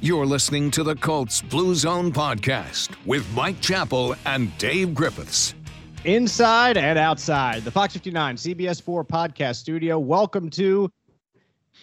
You're listening to the Colts Blue Zone podcast with Mike Chappell and Dave Griffiths. Inside and outside the Fox 59 CBS 4 podcast studio. Welcome to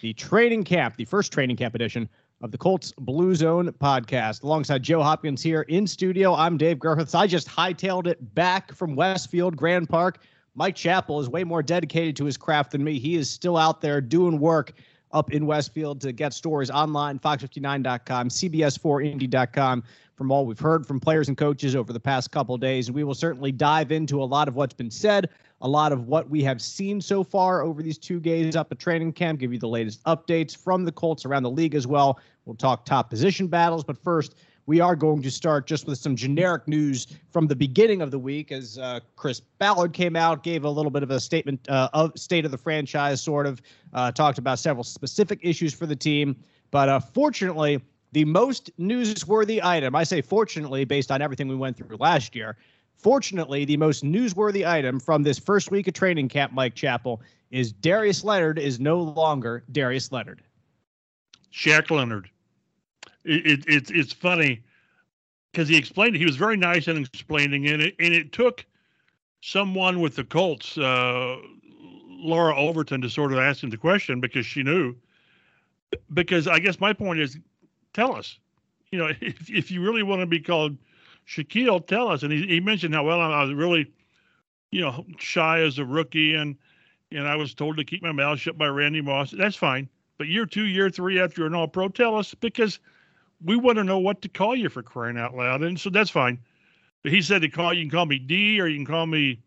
the training camp, the first training camp edition of the Colts Blue Zone podcast. Alongside Joe Hopkins here in studio, I'm Dave Griffiths. I just hightailed it back from Westfield Grand Park. Mike Chappell is way more dedicated to his craft than me. He is still out there doing work up in Westfield to get stories online, fox59.com, cbs4indy.com, from all we've heard from players and coaches over the past couple days. And we will certainly dive into a lot of what's been said, a lot of what we have seen so far over these two days up at training camp, give you the latest updates from the Colts around the league as well. We'll talk top position battles. But first, we are going to start just with some generic news from the beginning of the week as uh, Chris Ballard came out, gave a little bit of a statement uh, of state of the franchise, sort of uh, talked about several specific issues for the team. But uh, fortunately, the most newsworthy item, I say fortunately, based on everything we went through last year, fortunately, the most newsworthy item from this first week of training camp, Mike Chappell, is Darius Leonard is no longer Darius Leonard. Shaq Leonard it, it, it's it's funny because he explained it. He was very nice in explaining it, and it, and it took someone with the Colts, uh, Laura Overton, to sort of ask him the question because she knew. Because I guess my point is, tell us, you know, if if you really want to be called Shaquille, tell us. And he, he mentioned how well I was really, you know, shy as a rookie, and and I was told to keep my mouth shut by Randy Moss. That's fine. But year two, year three, after you're an All Pro, tell us because we want to know what to call you for crying out loud. And so that's fine. But he said to call you can call me D or you can call me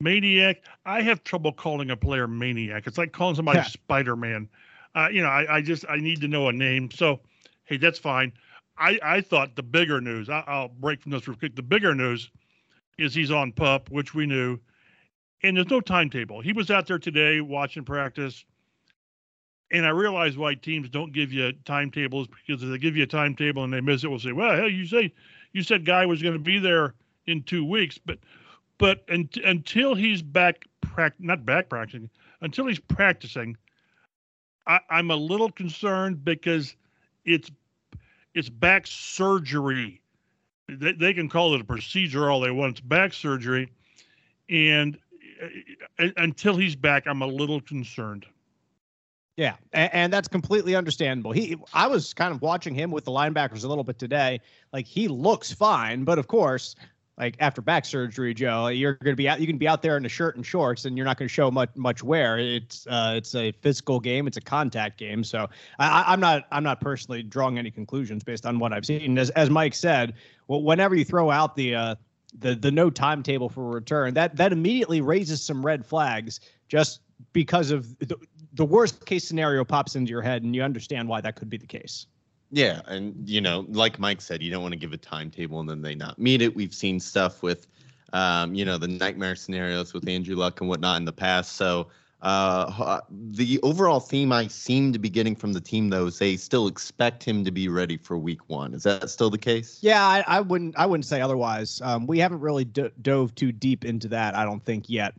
maniac. I have trouble calling a player maniac. It's like calling somebody yeah. Spider Man. Uh, you know, I, I, just I need to know a name. So hey, that's fine. I, I thought the bigger news. I, will break from this real quick. The bigger news is he's on pup, which we knew, and there's no timetable. He was out there today watching practice and I realize why teams don't give you timetables because if they give you a timetable and they miss it, we'll say, well, hell, you say you said guy was going to be there in two weeks, but but un- until he's back, pract- not back practicing, until he's practicing, I- I'm a little concerned because it's it's back surgery. They, they can call it a procedure all they want. It's back surgery, and uh, until he's back, I'm a little concerned. Yeah, and, and, that's completely understandable. He, I was kind of watching him with the linebackers a little bit today. Like he looks fine, but of course, like after back surgery, Joe, you're going to be out. You can be out there in a shirt and shorts, and you're not going to show much much wear. It's uh, it's a physical game. It's a contact game. So I, am not I'm not personally drawing any conclusions based on what I've seen. As as Mike said, well, whenever you throw out the uh, the the no timetable for return, that that immediately raises some red flags. Just because of the, the worst case scenario pops into your head and you understand why that could be the case. Yeah, and you know, like Mike said, you don't want to give a timetable and then they not meet it. We've seen stuff with, um, you know, the nightmare scenarios with Andrew Luck and whatnot in the past. So uh, the overall theme I seem to be getting from the team though is they still expect him to be ready for Week One. Is that still the case? Yeah, I, I wouldn't. I wouldn't say otherwise. Um, we haven't really d- dove too deep into that. I don't think yet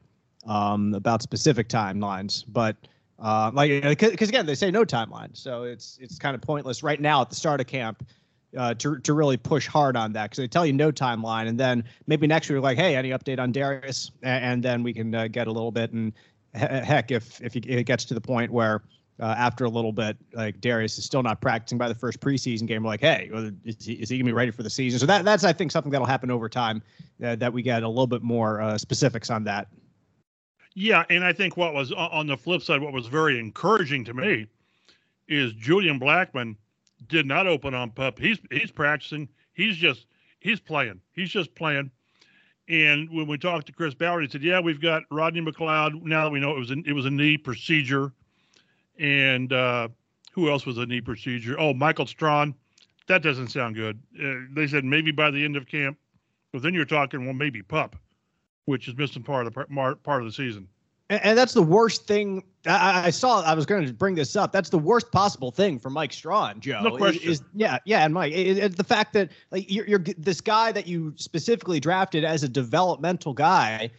um, about specific timelines, but uh, like because again they say no timeline, so it's it's kind of pointless right now at the start of camp uh, to to really push hard on that because they tell you no timeline, and then maybe next week we're like hey any update on Darius, and, and then we can uh, get a little bit and heck if if it gets to the point where. Uh, after a little bit, like Darius is still not practicing by the first preseason game. We're like, hey, is he, is he gonna be ready for the season? So that that's I think something that'll happen over time. Uh, that we get a little bit more uh, specifics on that. Yeah, and I think what was on the flip side, what was very encouraging to me is Julian Blackmon did not open on pup. He's he's practicing. He's just he's playing. He's just playing. And when we talked to Chris Ballard, he said, "Yeah, we've got Rodney McLeod. Now that we know it was a, it was a knee procedure, and uh, who else was a knee procedure? Oh, Michael Strachan. That doesn't sound good. Uh, they said maybe by the end of camp, but then you're talking well maybe pup which is missing part of the part of the season. And, and that's the worst thing. I, I, saw. I was going to bring this up. That's the worst possible thing for Mike Strachan, Joe. No question. Is, is yeah, yeah, and Mike, it, it, the fact that like you're, you're this guy that you specifically drafted as a developmental guy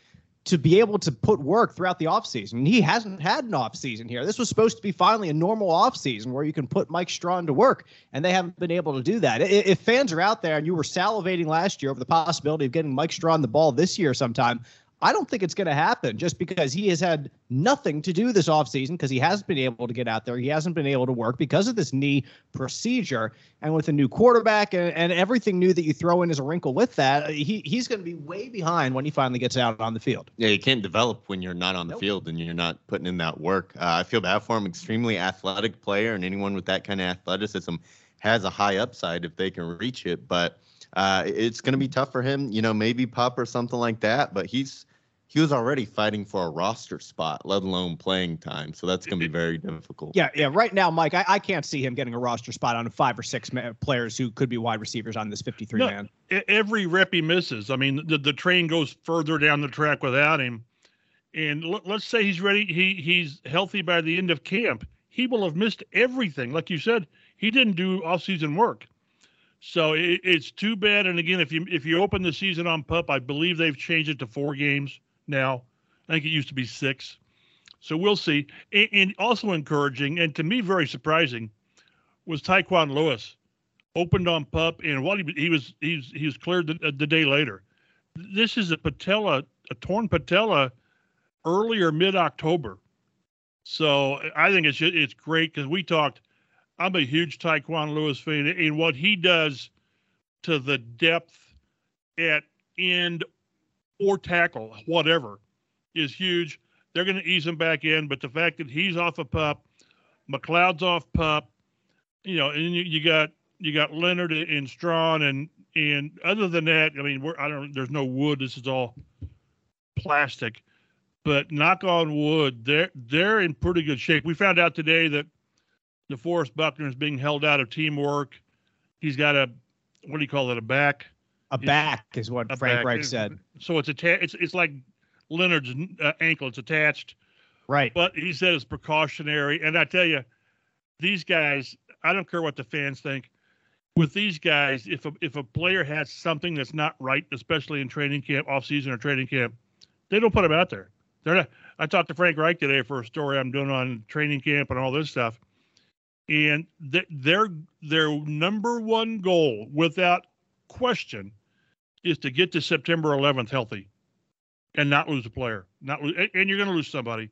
to be able to put work throughout the offseason. He hasn't had an offseason here. This was supposed to be finally a normal offseason where you can put Mike Strachan to work, and they haven't been able to do that. If fans are out there and you were salivating last year over the possibility of getting Mike Strachan the ball this year sometime, I don't think it's going to happen just because he has had nothing to do this offseason because he hasn't been able to get out there. He hasn't been able to work because of this knee procedure. And with a new quarterback and, and everything new that you throw in as a wrinkle with that, he, he's going to be way behind when he finally gets out on the field. Yeah, you can't develop when you're not on the nope. field and you're not putting in that work. Uh, I feel bad for him. Extremely athletic player, and anyone with that kind of athleticism has a high upside if they can reach it. But uh, it's going to be tough for him. You know, maybe pup or something like that. But he's he was already fighting for a roster spot, let alone playing time. So that's going to be very difficult. Yeah, yeah. Right now, Mike, I, I can't see him getting a roster spot on five or six players who could be wide receivers on this 53 no, man. Every rep he misses, I mean, the, the train goes further down the track without him. And l- let's say he's ready, he he's healthy by the end of camp. He will have missed everything. Like you said, he didn't do off-season work. So it, it's too bad. And again, if you if you open the season on pup, I believe they've changed it to four games now. I think it used to be six. So we'll see. And, and also encouraging, and to me very surprising, was Tyquan Lewis opened on pup, and what he, he was he's he was cleared the, the day later. This is a patella, a torn patella, earlier mid October. So I think it's just, it's great because we talked. I'm a huge Tyquan Lewis fan, and what he does to the depth at end or tackle, whatever, is huge. They're going to ease him back in, but the fact that he's off a pup, McLeod's off pup, you know, and you, you got you got Leonard and Strachan and and other than that, I mean, we're I don't. There's no wood. This is all plastic. But knock on wood, they're they're in pretty good shape. We found out today that DeForest Buckner is being held out of teamwork. He's got a what do you call it? A back a back is what Frank back. Reich said. So it's attached. It's it's like Leonard's uh, ankle. It's attached. Right. But he said it's precautionary. And I tell you, these guys. I don't care what the fans think. With these guys, if a, if a player has something that's not right, especially in training camp, off season or training camp, they don't put them out there. They're not. I talked to Frank Reich today for a story I'm doing on training camp and all this stuff, and th- their their number one goal, without question, is to get to September 11th healthy and not lose a player. Not lose, and you're going to lose somebody,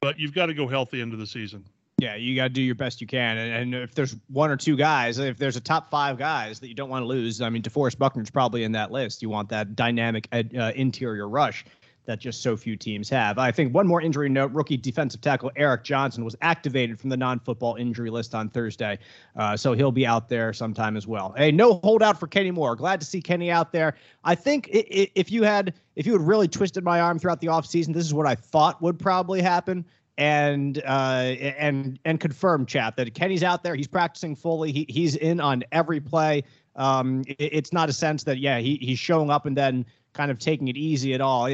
but you've got to go healthy into the season. Yeah, you got to do your best you can. And, and, if there's one or two guys, if there's a top five guys that you don't want to lose, I mean, DeForest Buckner's probably in that list. You want that dynamic uh, interior rush that just so few teams have. I think one more injury note rookie defensive tackle Eric Johnson was activated from the non football injury list on Thursday. Uh, so he'll be out there sometime as well. Hey, no holdout for Kenny Moore. Glad to see Kenny out there. I think if you had if you had really twisted my arm throughout the offseason, this is what I thought would probably happen and uh, and and confirm, chap, that Kenny's out there. He's practicing fully. He he's in on every play. Um, it, it's not a sense that yeah he he's showing up and then kind of taking it easy at all.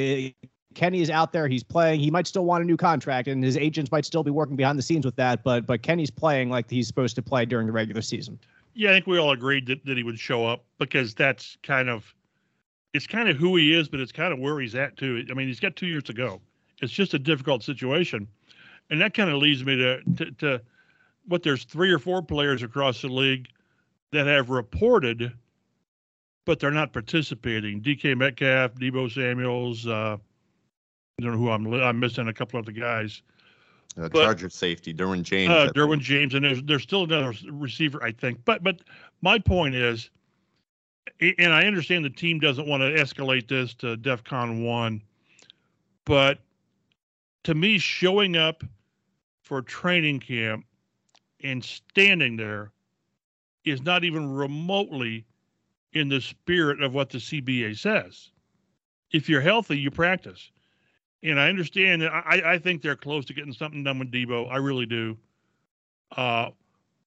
Kenny is out there. He's playing. He might still want a new contract, and his agents might still be working behind the scenes with that. But but Kenny's playing like he's supposed to play during the regular season. Yeah, I think we all agreed that, that he would show up because that's kind of it's kind of who he is, but it's kind of where he's at too. I mean, he's got two years to go. It's just a difficult situation, and that kind of leads me to to, to what there's three or four players across the league that have reported but they're not participating. DK Metcalf, Deebo Samuels. Uh, I don't know who I'm. I'm missing a couple of the guys. Uh, but, Charger safety, Derwin James. Uh, Derwin James, and there's, there's still another receiver, I think. But but my point is, and I understand the team doesn't want to escalate this to DEFCON one, but to me, showing up for training camp and standing there is not even remotely in the spirit of what the CBA says. If you're healthy, you practice. And I understand that I, I think they're close to getting something done with Deebo. I really do. Uh,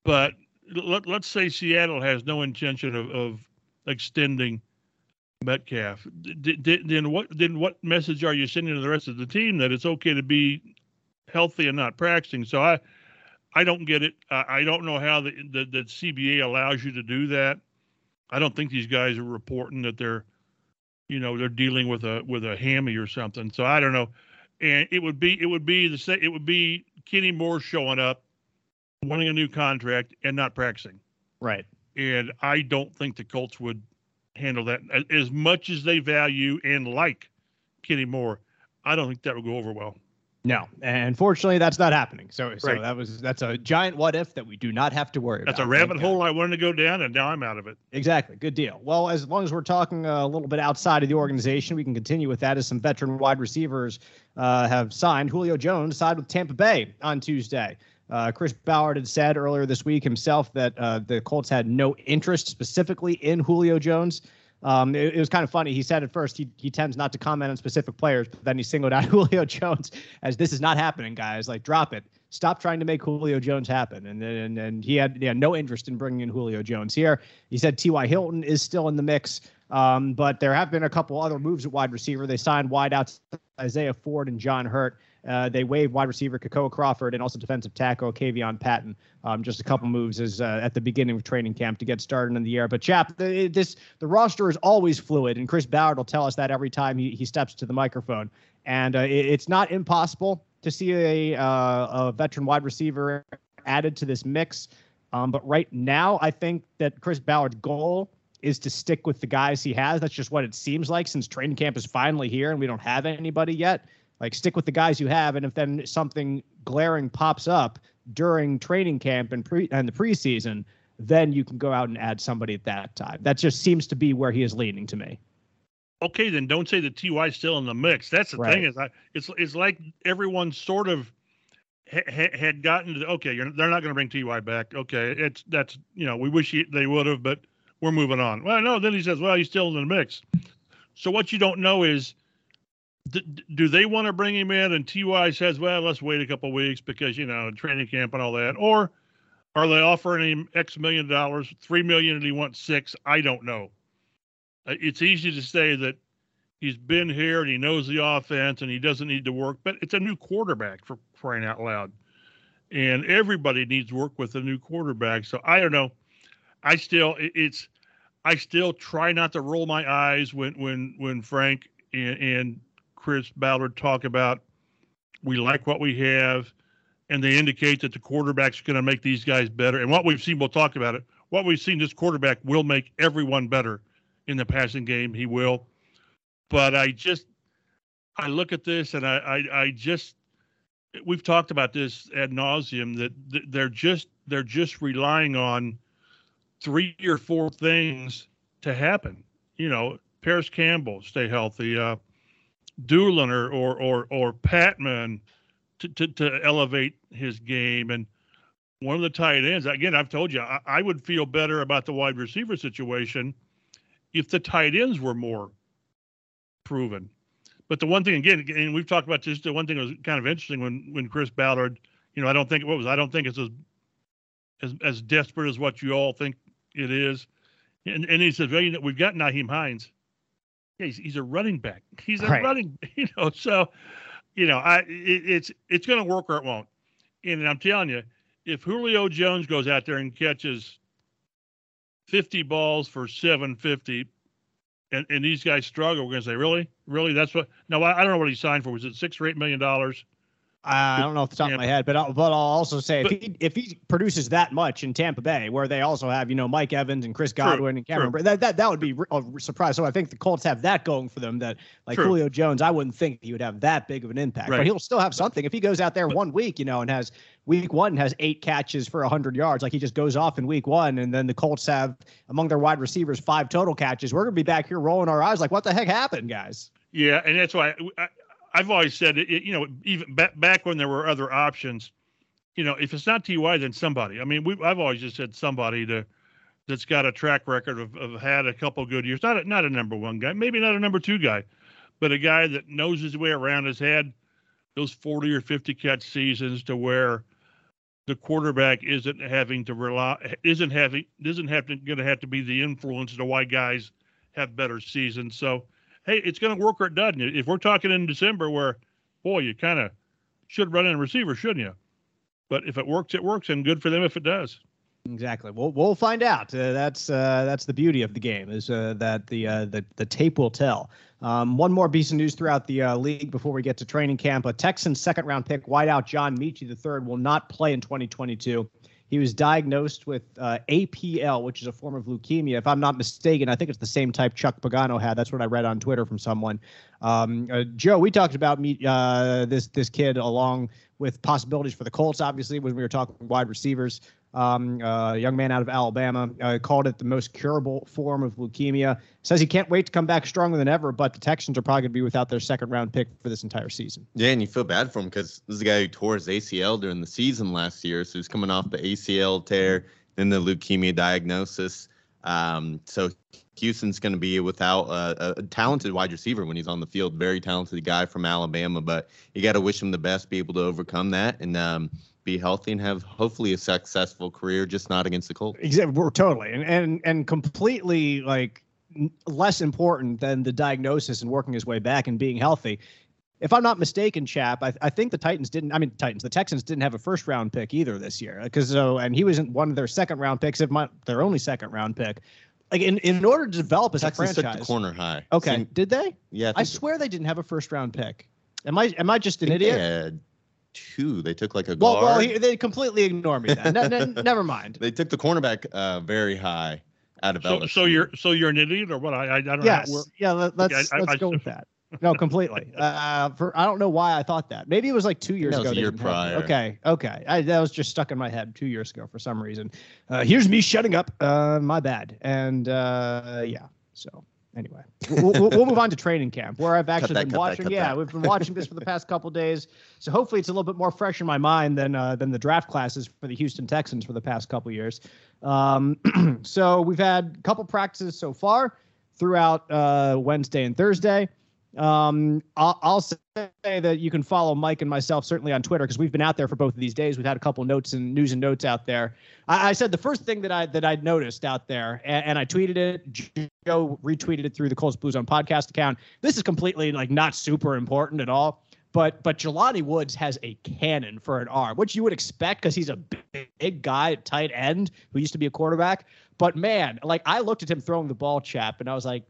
but let, let's say Seattle has no intention of, of extending Metcalf. D- d- then what? Then what message are you sending to the rest of the team that it's okay to be healthy and not practicing? So I, I don't get it. I don't know how the, the the CBA allows you to do that. I don't think these guys are reporting that they're you know, they're dealing with a with a hammy or something. So I don't know. And it would be it would be the same. It would be Kenny Moore showing up, wanting a new contract, and not practicing. Right. And I don't think the Colts would handle that as much as they value and like Kenny Moore. I don't think that would go over well. No, and fortunately, that's not happening. So, so Right. that was that's a giant what if that we do not have to worry about. That's about. a Thank rabbit God. hole I wanted to go down, and now I'm out of it. Exactly. Good deal. Well, as long as we're talking a little bit outside of the organization, we can continue with that as some veteran wide receivers uh, have signed. Julio Jones signed with Tampa Bay on Tuesday. Uh, Chris Ballard had said earlier this week himself that uh, the Colts had no interest specifically in Julio Jones. Um, it, it was kind of funny. He said at first he, he tends not to comment on specific players, but then he singled out Julio Jones as this is not happening, guys. Like, drop it. Stop trying to make Julio Jones happen. And then and he had yeah, no interest in bringing in Julio Jones here. He said T.Y. Hilton is still in the mix, um, but there have been a couple other moves at wide receiver. They signed wideouts Isaiah Ford and John Hurt. Uh, they waived wide receiver Kekoa Crawford and also defensive tackle Caeveon Patton. Um, just a couple moves as uh, at the beginning of training camp to get started in the year. But Chap, the, this the roster is always fluid, and Chris Ballard will tell us that every time he, he steps to the microphone. And uh, it, it's not impossible to see a, uh, a veteran wide receiver added to this mix. Um, but right now, I think that Chris Ballard's goal is to stick with the guys he has. That's just what it seems like since training camp is finally here and we don't have anybody yet. Like stick with the guys you have, and if then something glaring pops up during training camp and pre and the preseason, then you can go out and add somebody at that time. That just seems to be where he is leaning to me. Okay, then don't say that Ty still in the mix. That's the Right. thing is, I, it's it's like everyone sort of ha- ha- had gotten to okay, you're, they're not going to bring Ty back. Okay, it's that's you know we wish he, they would have, but we're moving on. Well, no, then he says, well, he's still in the mix. So what you don't know is, do they want to bring him in? And Ty says, well, let's wait a couple weeks because you know training camp and all that, or are they offering him X million dollars, three million, and he wants six? I don't know. Uh, It's easy to say that he's been here and he knows the offense and he doesn't need to work, but it's a new quarterback for crying out loud. And everybody needs work with a new quarterback. So I don't know. I still it's I still try not to roll my eyes when when when Frank and, and Chris Ballard talk about we like what we have and they indicate that the quarterback's going to make these guys better. And what we've seen, we'll talk about it. What we've seen, this quarterback will make everyone better in the passing game. He will. But I just, I look at this and I, I, I just, we've talked about this ad nauseum that they're just, they're just relying on three or four things to happen. You know, Parris Campbell stay healthy, uh, Dulin or or or, or Pittman to, to to elevate his game, and one of the tight ends. Again, I've told you I, I would feel better about the wide receiver situation if the tight ends were more proven. But the one thing again, and we've talked about this. The one thing that was kind of interesting when when Chris Ballard, you know, I don't think what was I don't think it's as as, as desperate as what you all think it is. And, and he says, well, you know, we've got Nyheim Hines. Yeah, he's, he's a running back. He's a Right. running, you know. So, you know, I it, it's it's going to work or it won't. And I'm telling you, if Julio Jones goes out there and catches 50 balls for 750, and, and these guys struggle, we're going to say, really, really, that's what? No, I, I don't know what he signed for. Was it six or eight million dollars? I don't know off the top Yeah. of my head, but I'll, but I'll also say But- if he if he produces that much in Tampa Bay, where they also have you know Mike Evans and Chris Godwin and Cameron, true. That that that would be a surprise. So I think the Colts have that going for them. That like True. Julio Jones, I wouldn't think he would have that big of an impact, but he'll still have something if he goes out there one week, you know, and has week one has eight catches for hundred yards, like he just goes off in week one, and then the Colts have among their wide receivers five total catches. We're gonna be back here rolling our eyes like, what the heck happened, guys? Yeah, and that's why I, I've always said, it, you know, even back when there were other options, you know, if it's not Ty, then somebody. I mean, we I've always just said somebody to that's got a track record of, of had a couple good years. Not a, not a number one guy, maybe not a number two guy, but a guy that knows his way around has had those forty or fifty catch seasons to where the quarterback isn't having to rely isn't having isn't having going to have to be the influence to why guys have better seasons. So hey, it's going to work or it doesn't. If we're talking in December, where boy, you kind of should run in a receiver, shouldn't you? But if it works, it works, and good for them if it does. Exactly. We'll we'll find out. Uh, that's uh, that's the beauty of the game is uh, that the uh, the the tape will tell. Um, one more piece of news throughout the uh, league before we get to training camp. A Texans second round pick wideout John Metchie III will not play in 2022. He was diagnosed with uh, APL, which is a form of leukemia. If I'm not mistaken, I think it's the same type Chuck Pagano had. That's what I read on Twitter from someone. Um, uh, Joe, we talked about me, uh, this this kid along with possibilities for the Colts. Obviously, when we were talking wide receivers, um, uh, young man out of Alabama, uh, called it the most curable form of leukemia. Says he can't wait to come back stronger than ever, but the Texans are probably going to be without their second round pick for this entire season. Yeah, and you feel bad for him because this is a guy who tore his ACL during the season last year. So he's coming off the ACL tear, then the leukemia diagnosis. Um, so Houston's going to be without a, a, talented wide receiver when he's on the field. Very talented guy from Alabama, but you got to wish him the best, be able to overcome that. And um, be healthy and have hopefully a successful career, just not against the Colts. Exactly, we're totally and and and completely like less important than the diagnosis and working his way back and being healthy. If I'm not mistaken, chap, I, I think the Titans didn't. I mean, Titans, the Texans didn't have a first round pick either this year because so and he wasn't one of their second round picks, if not their only second round pick. Like in, in order to develop as Texans a franchise, took the corner high. Okay, did they? Yeah, I, I swear they didn't have a first round pick. Am I am I just an idiot? Two. They took like a well, guard. well, he, they completely ignore me. Then. ne- ne- never mind. They took the cornerback uh, very high out of So, LSU. so you're so you're an idiot or what? I I, I don't Yes, know. yeah. Let, let's I- I- let's I- go with that. No, completely. Uh, for I don't know why I thought that. Maybe it was like two years That was ago. a year didn't have it. prior. Okay, okay. I, that was just stuck in my head two years ago for some reason. Uh, here's me shutting up. Uh, my bad. And uh, yeah. So anyway, we'll, we'll, move on to training camp where I've actually that, been cut that, watching. yeah, that. we've been watching this for the past couple days. So hopefully it's a little bit more fresh in my mind than uh, than the draft classes for the Houston Texans for the past couple years. Um, so we've had a couple practices so far throughout uh, Wednesday and Thursday. Um, I'll, I'll say that you can follow Mike and myself certainly on Twitter because we've been out there for both of these days. We've had a couple notes and news and notes out there. I, I said the first thing that I that I noticed out there, and, and I tweeted it. Joe retweeted it through the Colts Blue Zone podcast account. This is completely like not super important at all. But but Jelani Woods has a cannon for an arm, which you would expect because he's a big, big guy at tight end who used to be a quarterback. But man, like I looked at him throwing the ball, chap, and I was like,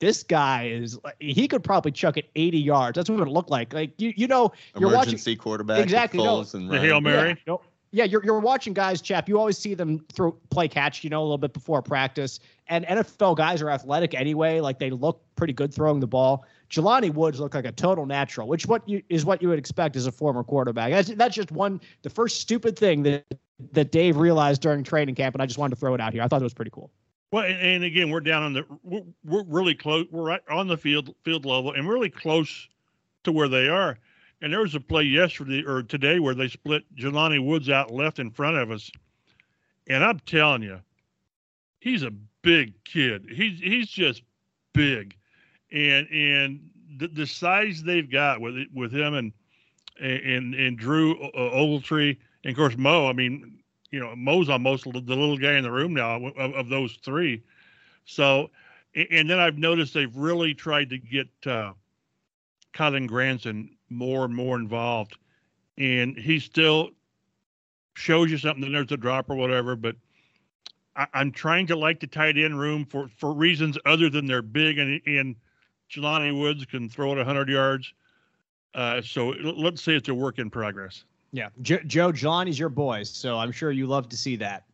this guy is he could probably chuck it 80 yards. That's what it looked like. Like you you know you're watching emergency quarterback. Exactly, no. And The Hail Mary. yeah, no, yeah, you're you're watching guys, chap. You always see them throw play catch, you know, a little bit before practice. And NFL guys are athletic anyway. Like they look pretty good throwing the ball. Jelani Woods looked like a total natural, which what you is what you would expect as a former quarterback. That's that's just one the first stupid thing that that Dave realized during training camp, and I just wanted to throw it out here. I thought it was pretty cool. Well, and, again, we're down on the we're, we're really close. We're right on the field field level and really close to where they are. And there was a play yesterday or today where they split Jelani Woods out left in front of us. And I'm telling you, he's a big kid. He's he's just big, and and the, the size they've got with with him and and and Drew Ogletree and of course Mo. I mean, you know, Mo's almost the little guy in the room now of, of those three. So, and then I've noticed they've really tried to get uh, Kylen Granson more and more involved, and he still shows you something. Then there's a drop or whatever, but I, I'm trying to like the tight end room for for reasons other than they're big and and Jelani Woods can throw it 100 yards. Uh, so let's say it's a work in progress. Yeah, jo- Joe Jelani's your boy, so I'm sure you love to see that.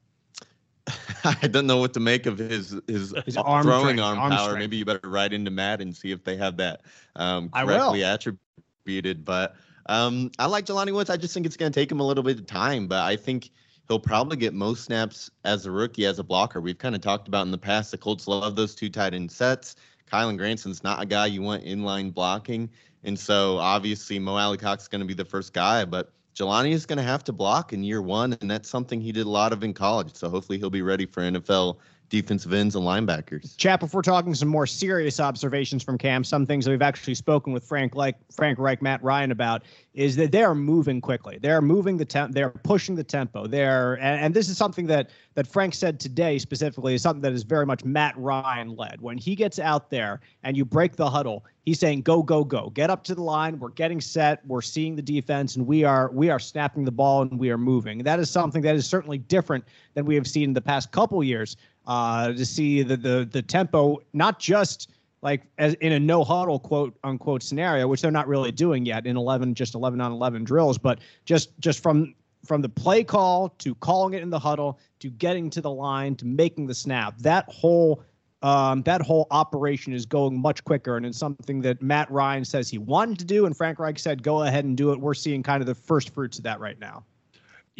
I don't know what to make of his his, His arm throwing strength, arm, arm power. strength. Maybe you better write into Matt and see if they have that um, correctly attributed. But um, I like Jelani Woods. I just think it's going to take him a little bit of time, but I think he'll probably get most snaps as a rookie as a blocker. We've kind of talked about in the past the Colts love those two tight end sets. Kylen Granson's not a guy you want inline blocking, and so obviously Mo Alie-Cox is going to be the first guy, but Jelani is going to have to block in year one, and that's something he did a lot of in college. So hopefully he'll be ready for NFL defensive ends and linebackers. Chap, if we're talking some more serious observations from Cam, some things that we've actually spoken with Frank like Frank Reich, Matt Ryan about is that they're moving quickly. They're moving the temp. They're pushing the tempo. They're and, and this is something that that Frank said today specifically is something that is very much Matt Ryan led. When he gets out there and you break the huddle, he's saying go go go, get up to the line. We're getting set. We're seeing the defense, and we are we are snapping the ball and we are moving. That is something that is certainly different than we have seen in the past couple years. Uh, to see the the the tempo, not just like as in a no huddle quote unquote scenario, which they're not really doing yet in 11 just 11 on 11 drills, but just just from from the play call to calling it in the huddle to getting to the line to making the snap, that whole um, that whole operation is going much quicker, and it's something that Matt Ryan says he wanted to do, and Frank Reich said go ahead and do it. We're seeing kind of the first fruits of that right now.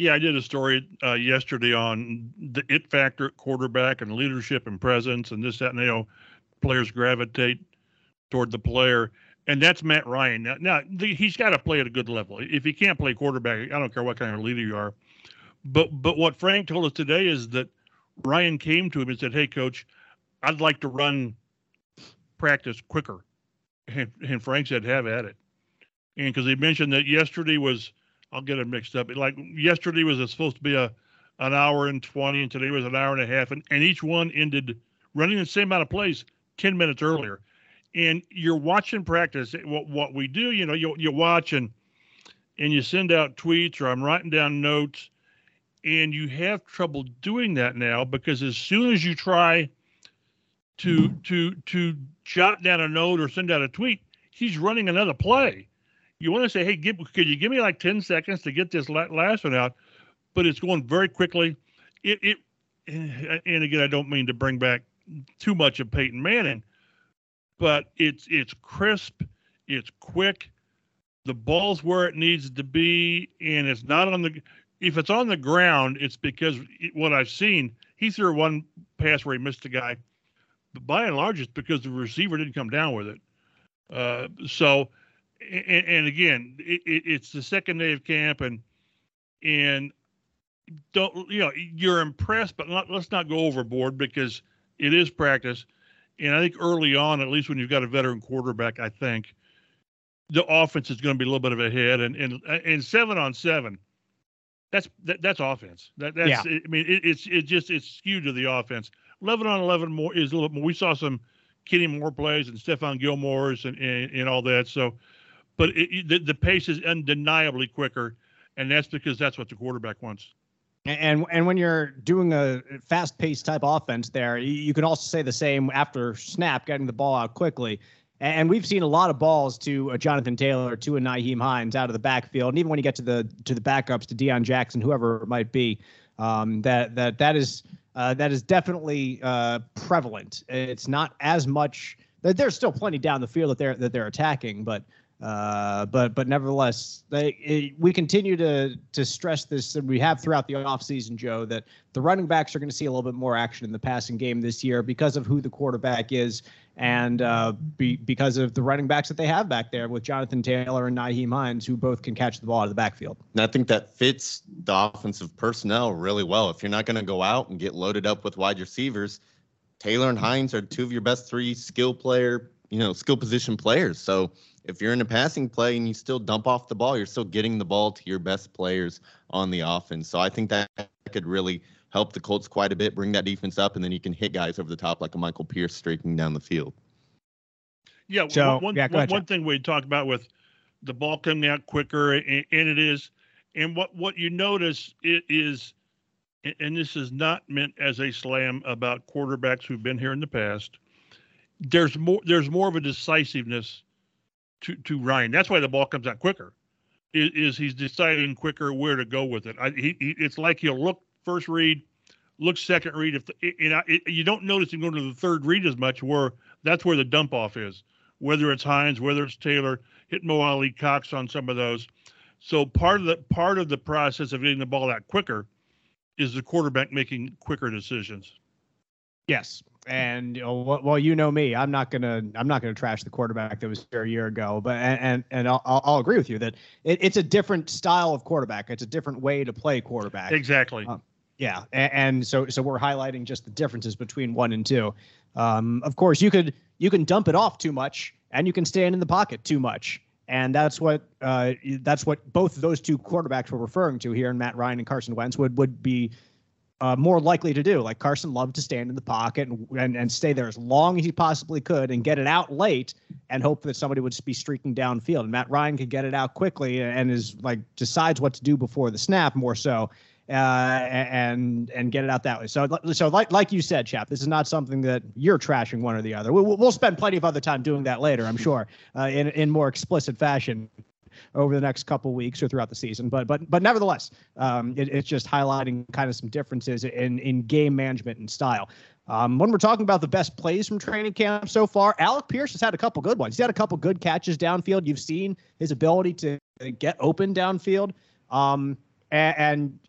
Yeah, I did a story uh, yesterday on the it factor quarterback and leadership and presence and this, that, and you know, players gravitate toward the player. And that's Matt Ryan. Now, now the, he's got to play at a good level. If he can't play quarterback, I don't care what kind of leader you are. But but what Frank told us today is that Ryan came to him and said, "Hey, coach, I'd like to run practice quicker." And, and Frank said, "Have at it." And because he mentioned that yesterday was, I'll get it mixed up. Like yesterday was supposed to be a an hour and twenty, and today was an hour and a half, and, and each one ended running the same amount of plays 10 minutes earlier. And you're watching practice. Eh, what, what we do, you know, you, you watch and, and you send out tweets or I'm writing down notes and you have trouble doing that now because as soon as you try to to to jot down a note or send out a tweet, he's running another play. You want to say, "Hey, give, could you give me like ten seconds to get this last one out?" But it's going very quickly. It it and again, I don't mean to bring back too much of Peyton Manning, but it's it's crisp, it's quick, the ball's where it needs to be, and it's not on the. If it's on the ground, it's because it, what I've seen. He threw one pass where he missed a guy, but by and large, it's because the receiver didn't come down with it. Uh, so, and, and again, it, it, it's the second day of camp, and and don't you know you're impressed, but not, let's not go overboard because it is practice. And I think early on, at least when you've got a veteran quarterback, I think the offense is going to be a little bit of a hit. And and and seven on seven, that's that, that's offense. That that's yeah. I mean it, it's it just it's skewed to the offense. Eleven on eleven more is a little bit more. We saw some Kenny Moore plays and Stephon Gilmore's and, and, and all that. So, but it, the the pace is undeniably quicker, and that's because that's what the quarterback wants. And and when you're doing a fast-paced type offense, there you can also say the same after snap, getting the ball out quickly. And we've seen a lot of balls to a Jonathan Taylor, to a Nyheim Hines out of the backfield, and even when you get to the to the backups, to Deon Jackson, whoever it might be, um, that that that is uh, that is definitely uh, prevalent. It's not as much. There's still plenty down the field that they're that they're attacking, but uh, but but nevertheless, they, it, we continue to to stress this, and we have throughout the offseason, Joe, that the running backs are going to see a little bit more action in the passing game this year because of who the quarterback is, and uh, be, because of the running backs that they have back there with Jonathan Taylor and Nyheim Hines, who both can catch the ball out of the backfield. And I think that fits the offensive personnel really well. If you're not going to go out and get loaded up with wide receivers, Taylor and Hines are two of your best three skill player, you know, skill position players. So if you're in a passing play and you still dump off the ball, you're still getting the ball to your best players on the offense. So I think that could really help the Colts quite a bit, bring that defense up, and then you can hit guys over the top like a Michael Pierce streaking down the field. Yeah, so, one, yeah, one, one thing we talked about with the ball coming out quicker, and, and it is, and what what you notice it is, and this is not meant as a slam about quarterbacks who've been here in the past. There's more. There's more of a decisiveness to to Ryan. That's why the ball comes out quicker. Is, is he's deciding quicker where to go with it. I, he, he, it's like he'll look first read, look second read. If the, and I, it, you don't notice him going to the third read as much, where that's where the dump off is. Whether it's Hines, whether it's Taylor, hit Mo Alie-Cox on some of those. So part of the part of the process of getting the ball out quicker is the quarterback making quicker decisions. Yes, and you know, well, you know me, I'm not gonna I'm not gonna trash the quarterback that was here a year ago. But and and, I'll, I'll agree with you that it, it's a different style of quarterback. It's a different way to play quarterback. Exactly. Uh, Yeah, and, and, so so we're highlighting just the differences between one and two. Um, of course, you could you can dump it off too much, and you can stand in the pocket too much, and that's what uh, that's what both of those two quarterbacks were referring to here, and Matt Ryan and Carson Wentz would would be uh, more likely to do. Like Carson loved to stand in the pocket and, and and stay there as long as he possibly could and get it out late and hope that somebody would be streaking downfield. And Matt Ryan could get it out quickly and is like decides what to do before the snap more so. Uh, and and get it out that way. So so like like you said, chap, this is not something that you're trashing one or the other. We'll, we'll spend plenty of other time doing that later, I'm sure, uh, in in more explicit fashion over the next couple weeks or throughout the season. But but but nevertheless, um, it, it's just highlighting kind of some differences in in game management and style. Um, when we're talking about the best plays from training camp so far, Alec Pierce has had a couple good ones. He's had a couple good catches downfield. You've seen his ability to get open downfield. Um, and, and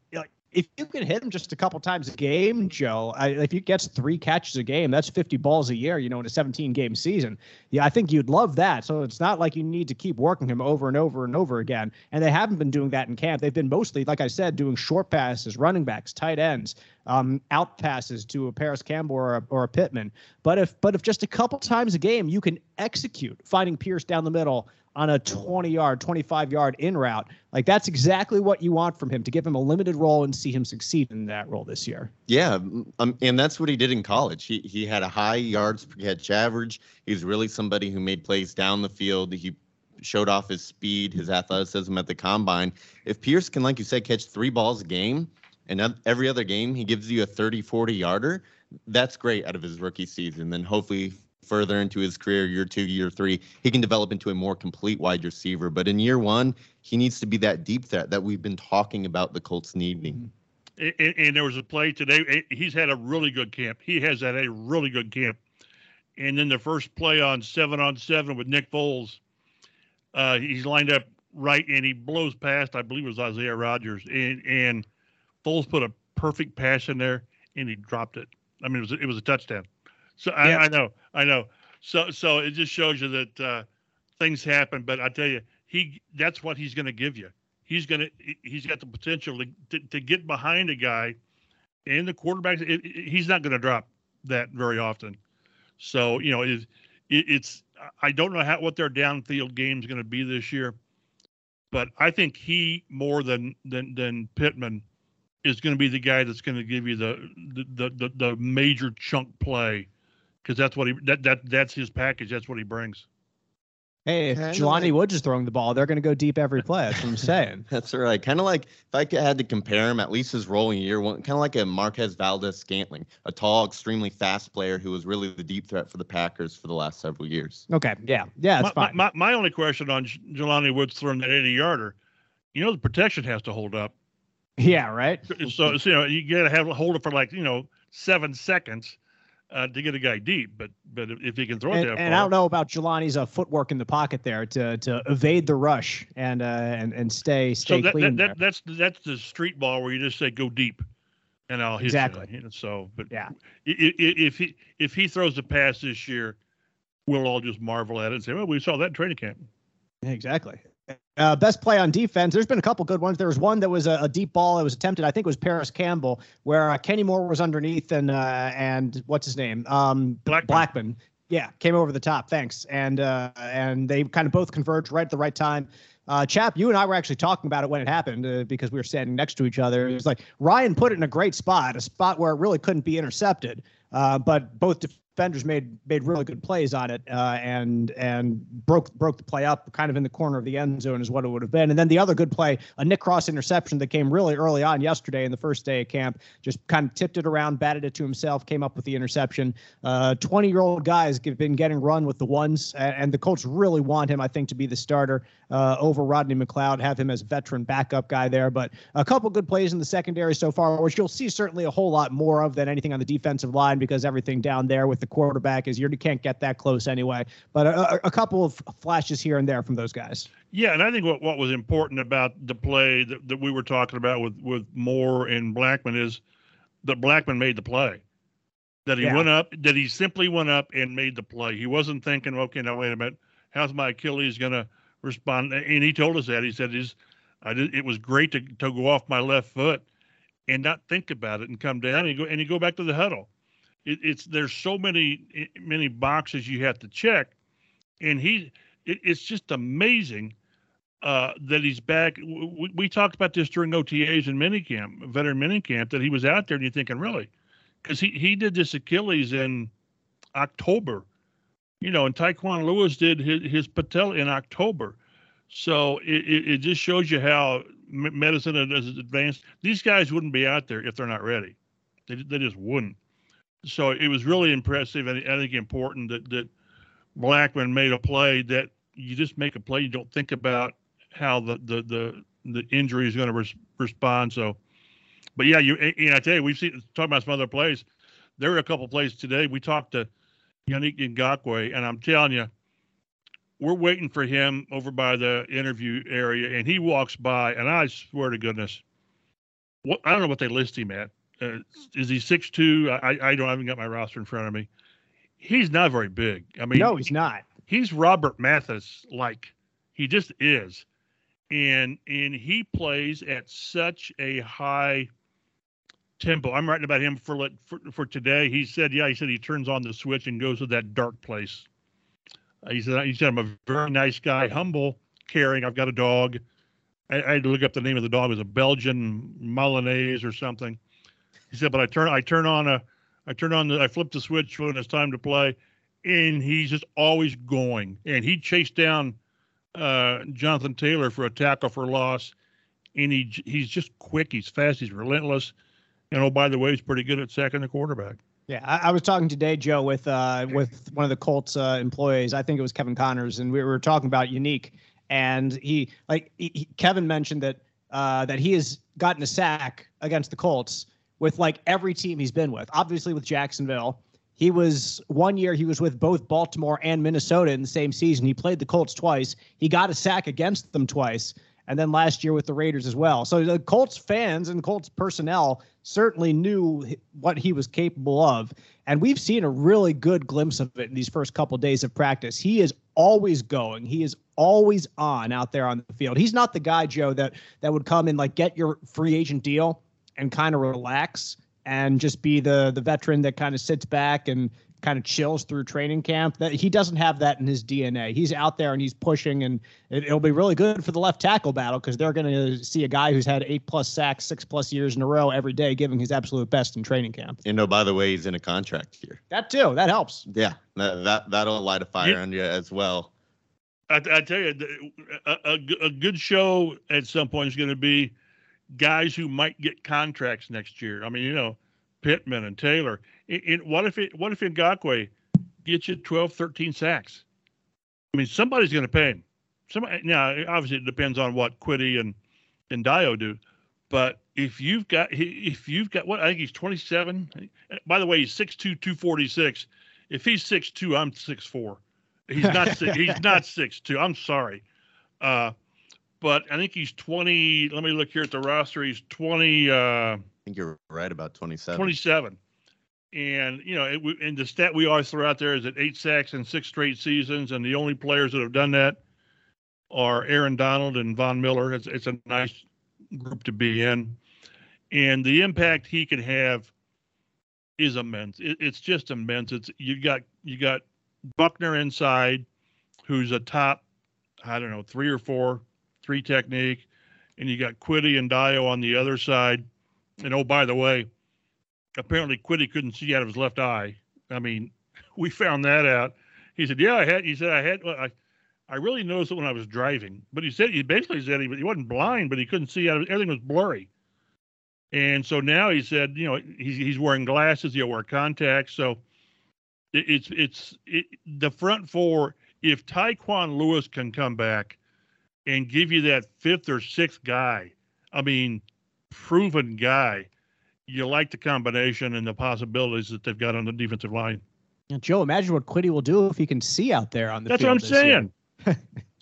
if you can hit him just a couple times a game, Joe, I, if he gets three catches a game, that's 50 balls a year, you know, in a 17 game season. Yeah, I think you'd love that. So it's not like you need to keep working him over and over and over again. And they haven't been doing that in camp. They've been mostly, like I said, doing short passes, running backs, tight ends, um, out passes to a Parris Campbell or a, or a Pittman. But if but if just a couple times a game you can execute finding Pierce down the middle on a 20 yard, 25 yard in route. Like that's exactly what you want from him to give him a limited role and see him succeed in that role this year. Yeah, um, and that's what he did in college. He he had a high yards per catch average. He's really somebody who made plays down the field. He showed off his speed, his athleticism at the combine. If Pierce can, like you said, catch three balls a game, and every other game he gives you a 30, 40 yarder, that's great out of his rookie season. Then hopefully further into his career, year two, year three, he can develop into a more complete wide receiver. But in year one, he needs to be that deep threat that we've been talking about the Colts needing. And, and there was a play today. He's had a really good camp. He has had a really good camp. And then the first play on seven on seven with Nick Foles, uh, he's lined up right and he blows past, I believe it was Isaiah Rodgers. And, and Foles put a perfect pass in there and he dropped it. I mean, it was, it was a touchdown. So I, yeah. I, know, I know. So so it just shows you that uh, things happen. But I tell you, he that's what he's going to give you. He's going to he's got the potential to, to, to get behind a guy, and the quarterback. It, it, he's not going to drop that very often. So you know it, it's I don't know how what their downfield game is going to be this year, but I think he more than than than Pittman is going to be the guy that's going to give you the the the, the major chunk play because that's what he that that that's his package. That's what he brings. Hey, if Jelani like, Woods is throwing the ball, they're going to go deep every play. That's what I'm saying. that's right. Kind of like if I had to compare him, at least his role in year one, kind of like a Marquez Valdes-Scantling, a tall, extremely fast player who was really the deep threat for the Packers for the last several years. Okay. Yeah. Yeah. That's my, fine. My, my, only question on Jelani Woods throwing that 80 yarder, you know, the protection has to hold up. Yeah. Right. So, so you know, you got to have hold it for like, you know, seven seconds uh, to get a guy deep, but but if he can throw and, it that and far, I don't know about Jelani's uh, footwork in the pocket there to to evade the rush and uh, and and stay stay so that, clean. That, that, that's that's the street ball where you just say go deep, and I'll hit exactly. You. So, but yeah, if he if he throws a pass this year, we'll all just marvel at it and say, well, we saw that in training camp. Exactly. Uh, best play on defense. There's been a couple good ones. There was one that was a, a deep ball that was attempted. I think it was Parris Campbell, where uh, Kenny Moore was underneath and uh, and what's his name? Um, Blackmon. Blackmon. Yeah, came over the top. Thanks. And uh, and they kind of both converged right at the right time. Uh, Chap, you and I were actually talking about it when it happened uh, because we were standing next to each other. It was like Ryan put it in a great spot, a spot where it really couldn't be intercepted. Uh, but both defenders made made really good plays on it uh, and and broke broke the play up kind of in the corner of the end zone is what it would have been. And then the other good play, a Nick Cross interception that came really early on yesterday in the first day of camp, just kind of tipped it around, batted it to himself, came up with the interception. 20 uh, year old guys have been getting run with the ones, and the Colts really want him, I think, to be the starter uh, over Rodney McLeod, have him as veteran backup guy there. But a couple good plays in the secondary so far, which you'll see certainly a whole lot more of than anything on the defensive line because everything down there with the quarterback is you can't get that close anyway. But a, a couple of flashes here and there from those guys. Yeah, and I think what, what was important about the play that, that we were talking about with, with Moore and Blackmon is that Blackmon made the play. That he yeah. went up, that he simply went up and made the play. He wasn't thinking, okay, now wait a minute, how's my Achilles going to respond? And he told us that. He said, "Is I did, it was great to, to go off my left foot and not think about it and come down and go and you go back to the huddle. It, it's there's so many many boxes you have to check, and he it, it's just amazing uh, that he's back. We, we, talked about this during OTAs and minicamp, veteran minicamp, that he was out there and you're thinking, really? Because he, he did this Achilles in October, you know, and Tyquan Lewis did his, his patella in October. So it, it, it just shows you how medicine has advanced. These guys wouldn't be out there if they're not ready. They, they just wouldn't. So it was really impressive and I think important that, that Blackmon made a play that you just make a play. You don't think about how the the the, the injury is going to res- respond. So, but yeah, you and I tell you, we've seen talking about some other plays. There were a couple plays today. We talked to Yannick Ngakoue, and I'm telling you, we're waiting for him over by the interview area, and he walks by, and I swear to goodness, what I don't know what they list him at. Uh, is he six two? I I don't I haven't got my roster in front of me. He's not very big. I mean, no, he's not. He's Robert Mathis like. He just is and and he plays at such a high tempo. I'm writing about him for for, for today. He said, yeah, he said he turns on the switch and goes to that dark place. Uh, he said, he said I'm a very nice guy, humble, caring. I've got a dog. I, I, had to look up the name of the dog. It was a Belgian Malinois or something. He said, but I turn I turn on a I turn on the I flip the switch when it's time to play, and he's just always going. And he chased down uh, Jonathan Taylor for a tackle for loss, and he he's just quick, he's fast, he's relentless, and oh by the way, he's pretty good at sacking the quarterback. Yeah, I, I was talking today, Joe, with uh, with one of the Colts uh, employees. I think it was Kevin Connors, and we were talking about unique. and he like he, Kevin mentioned that uh, that he has gotten a sack against the Colts with like every team he's been with. Obviously with Jacksonville, he was one year he was with both Baltimore and Minnesota in the same season. He played the Colts twice. He got a sack against them twice. And then last year with the Raiders as well. So the Colts fans and Colts personnel certainly knew what he was capable of. And we've seen a really good glimpse of it in these first couple of days of practice. He is always going. He is always on out there on the field. He's not the guy, Joe, that that would come and like get your free agent deal and kind of relax and just be the the veteran that kind of sits back and kind of chills through training camp. That he doesn't have that in his DNA. He's out there and he's pushing, and it, will be really good for the left tackle battle because they're going to see a guy who's had eight plus sacks, six plus years in a row every day, giving his absolute best in training camp. And oh, by the way, he's in a contract here. That too. That helps. Yeah, that, that that'll light a fire yeah. on you as well. I, I tell you, a, a, a good show at some point is going to be guys who might get contracts next year. I mean, you know, Pittman and Taylor. It, it, what if it? What if Ngakoue gets you 12, 13 sacks? I mean, somebody's going to pay him. Somebody now, obviously, it depends on what Kwity and and Dayo do. But if you've got if you've got what I think he's 27. By the way, he's 6'2", 246. If he's 6'2", I'm 6'4". He's not he's not 6'2". I'm sorry. Uh, but I think he's 20. Let me look here at the roster. He's 20. Uh, I think you're right about 27. 27. And, you know, it, and the stat we always throw out there is that eight sacks in six straight seasons. And the only players that have done that are Aaron Donald and Von Miller. It's, it's a nice group to be in. And the impact he can have is immense. It, it's just immense. It's you got you got Buckner inside, who's a top, I don't know, three or four three technique, and you got Kwity and Dayo on the other side. And oh, by the way, apparently Kwity couldn't see out of his left eye. I mean, we found that out. He said, "Yeah, I had." He said, "I had." Well, I, I really noticed it when I was driving. But he said he basically said he, he wasn't blind, but he couldn't see out. Of, everything was blurry. And so now he said, you know, he's he's wearing glasses. He'll wear contacts. So it, it's it's it, the front four. If Tyquan Lewis can come back, and give you that fifth or sixth guy. I mean, proven guy. You like the combination and the possibilities that they've got on the defensive line. Joe, imagine what Kwity will do if he can see out there on the That's what I'm saying.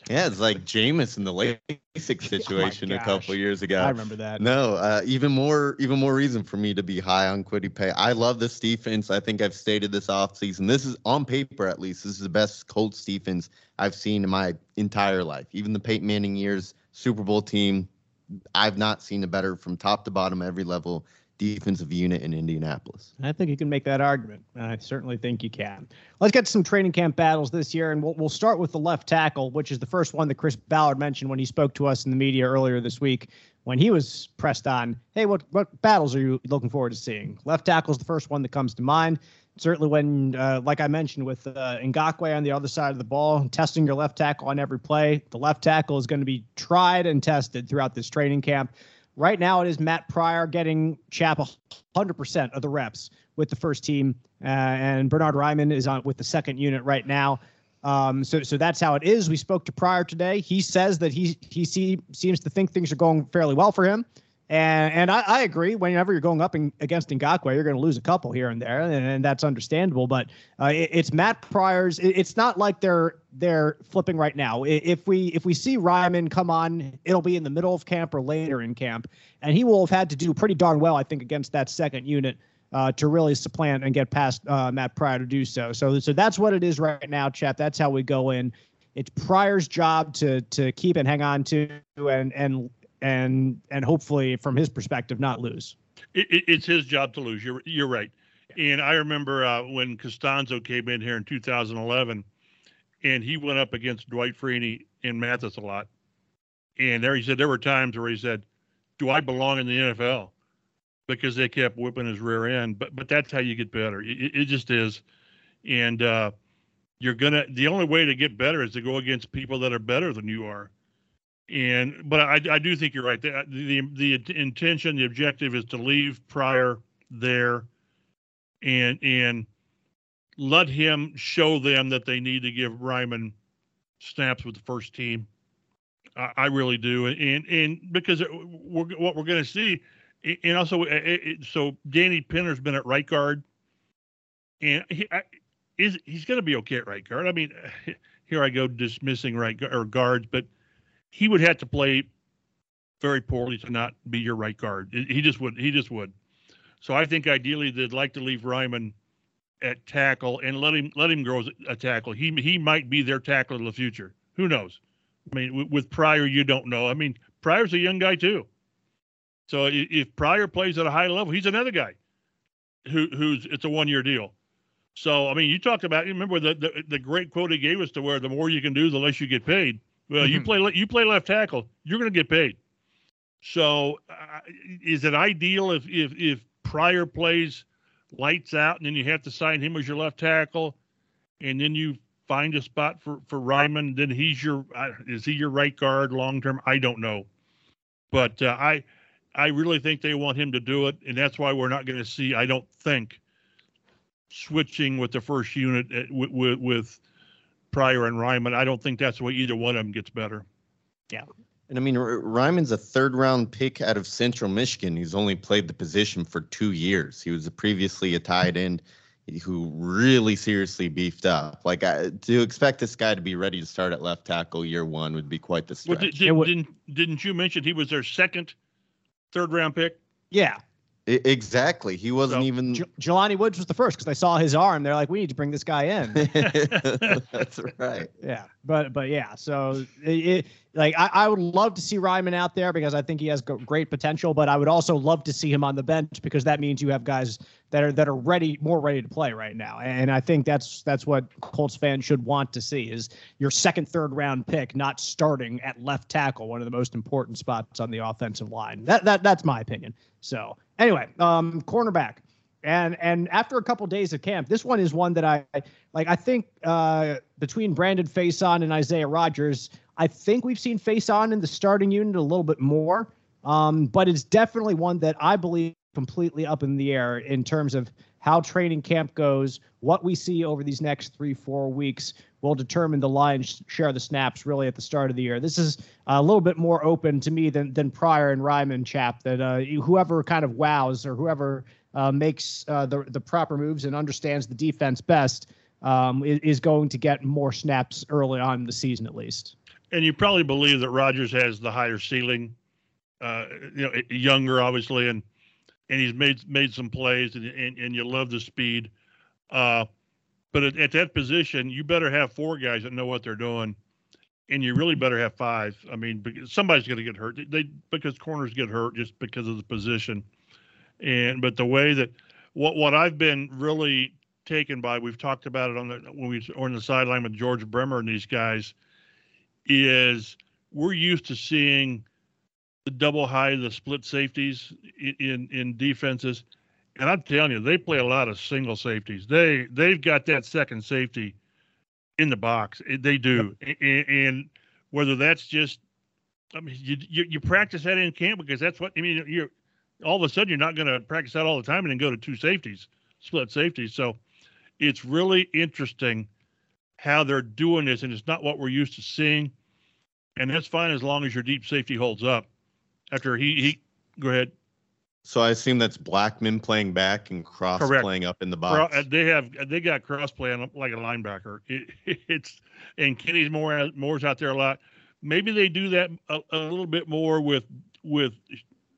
yeah, it's like Jameis in the LASIK situation oh a couple years ago. I remember that. No, uh, even more, even more reason for me to be high on Kwity Paye. I love this defense. I think I've stated this off season. This is on paper, at least, this is the best Colts defense I've seen in my entire life. Even the Peyton Manning years, Super Bowl team, I've not seen a better from top to bottom every level defensive unit in Indianapolis. I think you can make that argument. I certainly think you can. Let's get some training camp battles this year, and we'll, we'll start with the left tackle, which is the first one that Chris Ballard mentioned when he spoke to us in the media earlier this week when he was pressed on, hey, what, what battles are you looking forward to seeing? Left tackle is the first one that comes to mind. Certainly, when, uh, like I mentioned, with uh, Ngakoue on the other side of the ball, testing your left tackle on every play, the left tackle is going to be tried and tested throughout this training camp. Right now, it is Matt Pryor getting Chap 100% of the reps with the first team, uh, and Bernhard Raimann is on with the second unit right now. Um, so, so that's how it is. We spoke to Pryor today. He says that he he see, seems to think things are going fairly well for him, and and I, I agree. Whenever you're going up in, against Ngakoue, you're going to lose a couple here and there, and, and that's understandable. But uh, it, it's Matt Pryor's. It, it's not like they're they're flipping right now. If we if we see Raimann come on, it'll be in the middle of camp or later in camp, and he will have had to do pretty darn well, I think, against that second unit. Uh, to really supplant and get past uh, Matt Pryor to do so. So, so that's what it is right now, Chap. That's how we go in. It's Pryor's job to to keep and hang on to, and and and and hopefully, from his perspective, not lose. It, it, it's his job to lose. You're you're right. And I remember uh, when Castonzo came in here in 2011, and he went up against Dwight Freeney and Mathis a lot. And there he said there were times where he said, "Do I belong in the NFL?" Because they kept whipping his rear end. But but that's how you get better. It, it just is. And uh, you're gonna. The only way to get better is to go against people that are better than you are. And but I, I do think you're right. The, uh, the the intention, the objective is to leave Pryor there, and and let him show them that they need to give Raimann snaps with the first team. I, I really do, and and because we're, what we're going to see, and also it, so Danny Pinter's been at right guard, and he I, is he's going to be okay at right guard. I mean, here I go dismissing right or guards, but he would have to play very poorly to not be your right guard. He just would. He just would. So I think ideally they'd like to leave Raimann at tackle and let him let him grow as a tackle. He he might be their tackle in the future. Who knows? I mean, with, with Pryor, you don't know. I mean, Pryor's a young guy too. So if Pryor plays at a high level, he's another guy who who's it's a one year deal. So I mean, you talked about you remember the, the the great quote he gave us to where the more you can do, the less you get paid. Well, mm-hmm. you play you play left tackle, you're going to get paid. So, uh, is it ideal if if if Pryor plays lights out and then you have to sign him as your left tackle, and then you find a spot for for Raimann? Then he's your uh, is he your right guard long term? I don't know, but uh, I I really think they want him to do it, and that's why we're not going to see. I don't think switching with the first unit uh, with, with, with Pryor and Raimann. I don't think that's the way either one of them gets better. Yeah. And I mean, R- Raimann's a third round pick out of Central Michigan. He's only played the position for two years. He was a previously a tight end who really seriously beefed up. Like I, to expect this guy to be ready to start at left tackle year one would be quite the stretch. Well, did, did, didn't didn't you mention he was their second, third round pick? Yeah, exactly. He wasn't so, even. J- Jelani Woods was the first because they saw his arm. They're like, we need to bring this guy in. That's right. Yeah, but but yeah. So it, it, like I, I would love to see Raimann out there because I think he has great potential. But I would also love to see him on the bench because that means you have guys that are that are ready, more ready to play right now. And I think that's that's what Colts fans should want to see is your second, third round pick not starting at left tackle, one of the most important spots on the offensive line. That that that's my opinion. So anyway, um, cornerback. And and after a couple of days of camp, this one is one that I like. I think uh, between Brandon Facyson and Isaiah Rodgers, I think we've seen Facyson in the starting unit a little bit more. Um, but it's definitely one that I believe completely up in the air in terms of how training camp goes. What we see over these next three, four weeks will determine the lion's share of the snaps really at the start of the year. This is a little bit more open to me than than Pryor and Raimann chap that uh, whoever kind of wows or whoever uh, makes uh, the the proper moves and understands the defense best um, is, going to get more snaps early on in the season at least. And you probably believe that Rogers has the higher ceiling, uh, you know, younger obviously, and and he's made made some plays, and and, and you love the speed. Uh, but at, at, that position, you better have four guys that know what they're doing. and you really better have five. I mean, somebody's going to get hurt. They because corners get hurt just because of the position, and but the way that what what I've been really taken by, we've talked about it on the when we were on the sideline with George Bremer and these guys, is we're used to seeing the double high, the split safeties in in, defenses. And I'm telling you, they play a lot of single safeties. They they've got that second safety in the box. They do, yep. and, and, whether that's just, I mean, you, you, you practice that in camp because that's what I mean. You're all of a sudden you're not going to practice that all the time and then go to two safeties, split safeties. So it's really interesting how they're doing this, and it's not what we're used to seeing. And that's fine as long as your deep safety holds up. After he he, go ahead. So I assume that's Blackmon playing back and Cross Correct. playing up in the box. They have they got Cross playing like a linebacker. It, it's and Kenny's more Moore's out there a lot. Maybe they do that a, a little bit more with with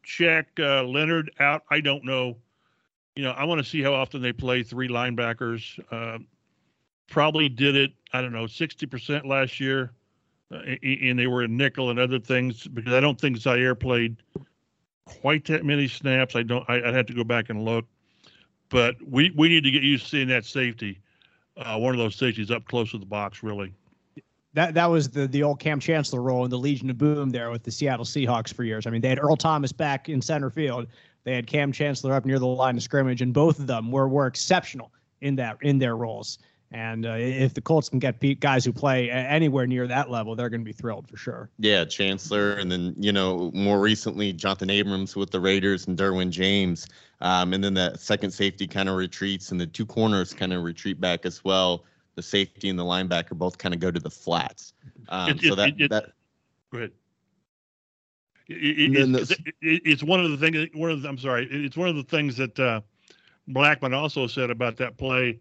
Shaq uh, Leonard out. I don't know. You know, I want to see how often they play three linebackers. Uh, probably did it. I don't know, sixty percent last year, uh, and they were in nickel and other things because I don't think Zaire played quite that many snaps. I don't. I, would have to go back and look, but we we need to get used to seeing that safety, uh, one of those safeties up close to the box, really. That that was the the old Cam Chancellor role in the Legion of Boom there with the Seattle Seahawks for years. I mean, they had Earl Thomas back in center field. They had Cam Chancellor up near the line of scrimmage, and both of them were were exceptional in that in their roles. And uh, if the Colts can get guys who play anywhere near that level, they're going to be thrilled for sure. Yeah, Chancellor, and then you know more recently Jonathan Abrams with the Raiders and Derwin James, um, and then that second safety kind of retreats, and the two corners kind of retreat back as well. The safety and the linebacker both kind of go to the flats. Um, it, so that it, that. Go ahead. It, it's one of the things. One of the, I'm sorry. It's one of the things that uh, Blackmon also said about that play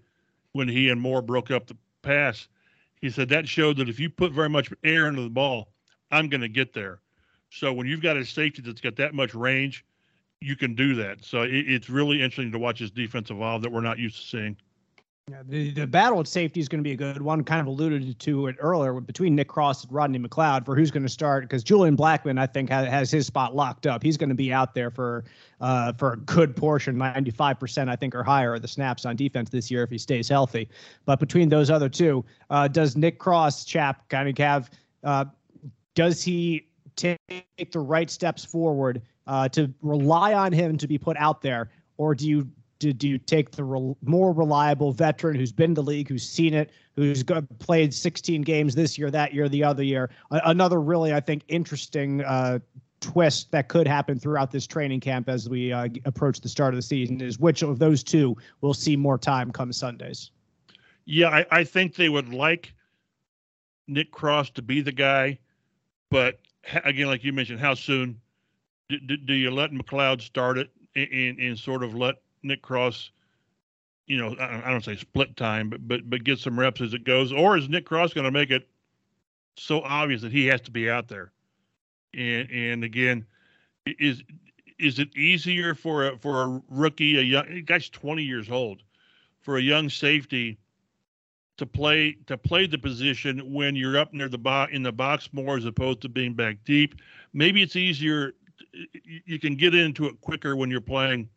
when he and Moore broke up the pass. He said that showed that if you put very much air into the ball, I'm going to get there. So when you've got a safety that's got that much range, you can do that. So it, it's really interesting to watch this defense evolve that we're not used to seeing. Yeah, the, the battle at safety is going to be a good one. Kind of alluded to it earlier between Nick Cross and Rodney McLeod for who's going to start because Julian Blackmon, I think, has, has, his spot locked up. He's going to be out there for uh, for a good portion, 95%, I think, or higher of the snaps on defense this year if he stays healthy. But between those other two, uh, does Nick Cross, chap, kind of have, uh, does he take the right steps forward uh, to rely on him to be put out there? Or do you do, do you take the re- more reliable veteran who's been the league, who's seen it, who's played 16 games this year, that year, the other year? A- another really, I think, interesting uh, twist that could happen throughout this training camp as we uh, approach the start of the season is which of those two will see more time come Sundays? Yeah, I, I think they would like Nick Cross to be the guy, but again, like you mentioned, how soon do, do, do you let McLeod start it and, and sort of let Nick Cross, you know, I, don't say split time, but but but get some reps as it goes, or is Nick Cross going to make it so obvious that he has to be out there? And and again, is is it easier for a for a rookie, a young guy's 20 years old, for a young safety to play to play the position when you're up near the box in the box more as opposed to being back deep? Maybe it's easier. You can get into it quicker when you're playing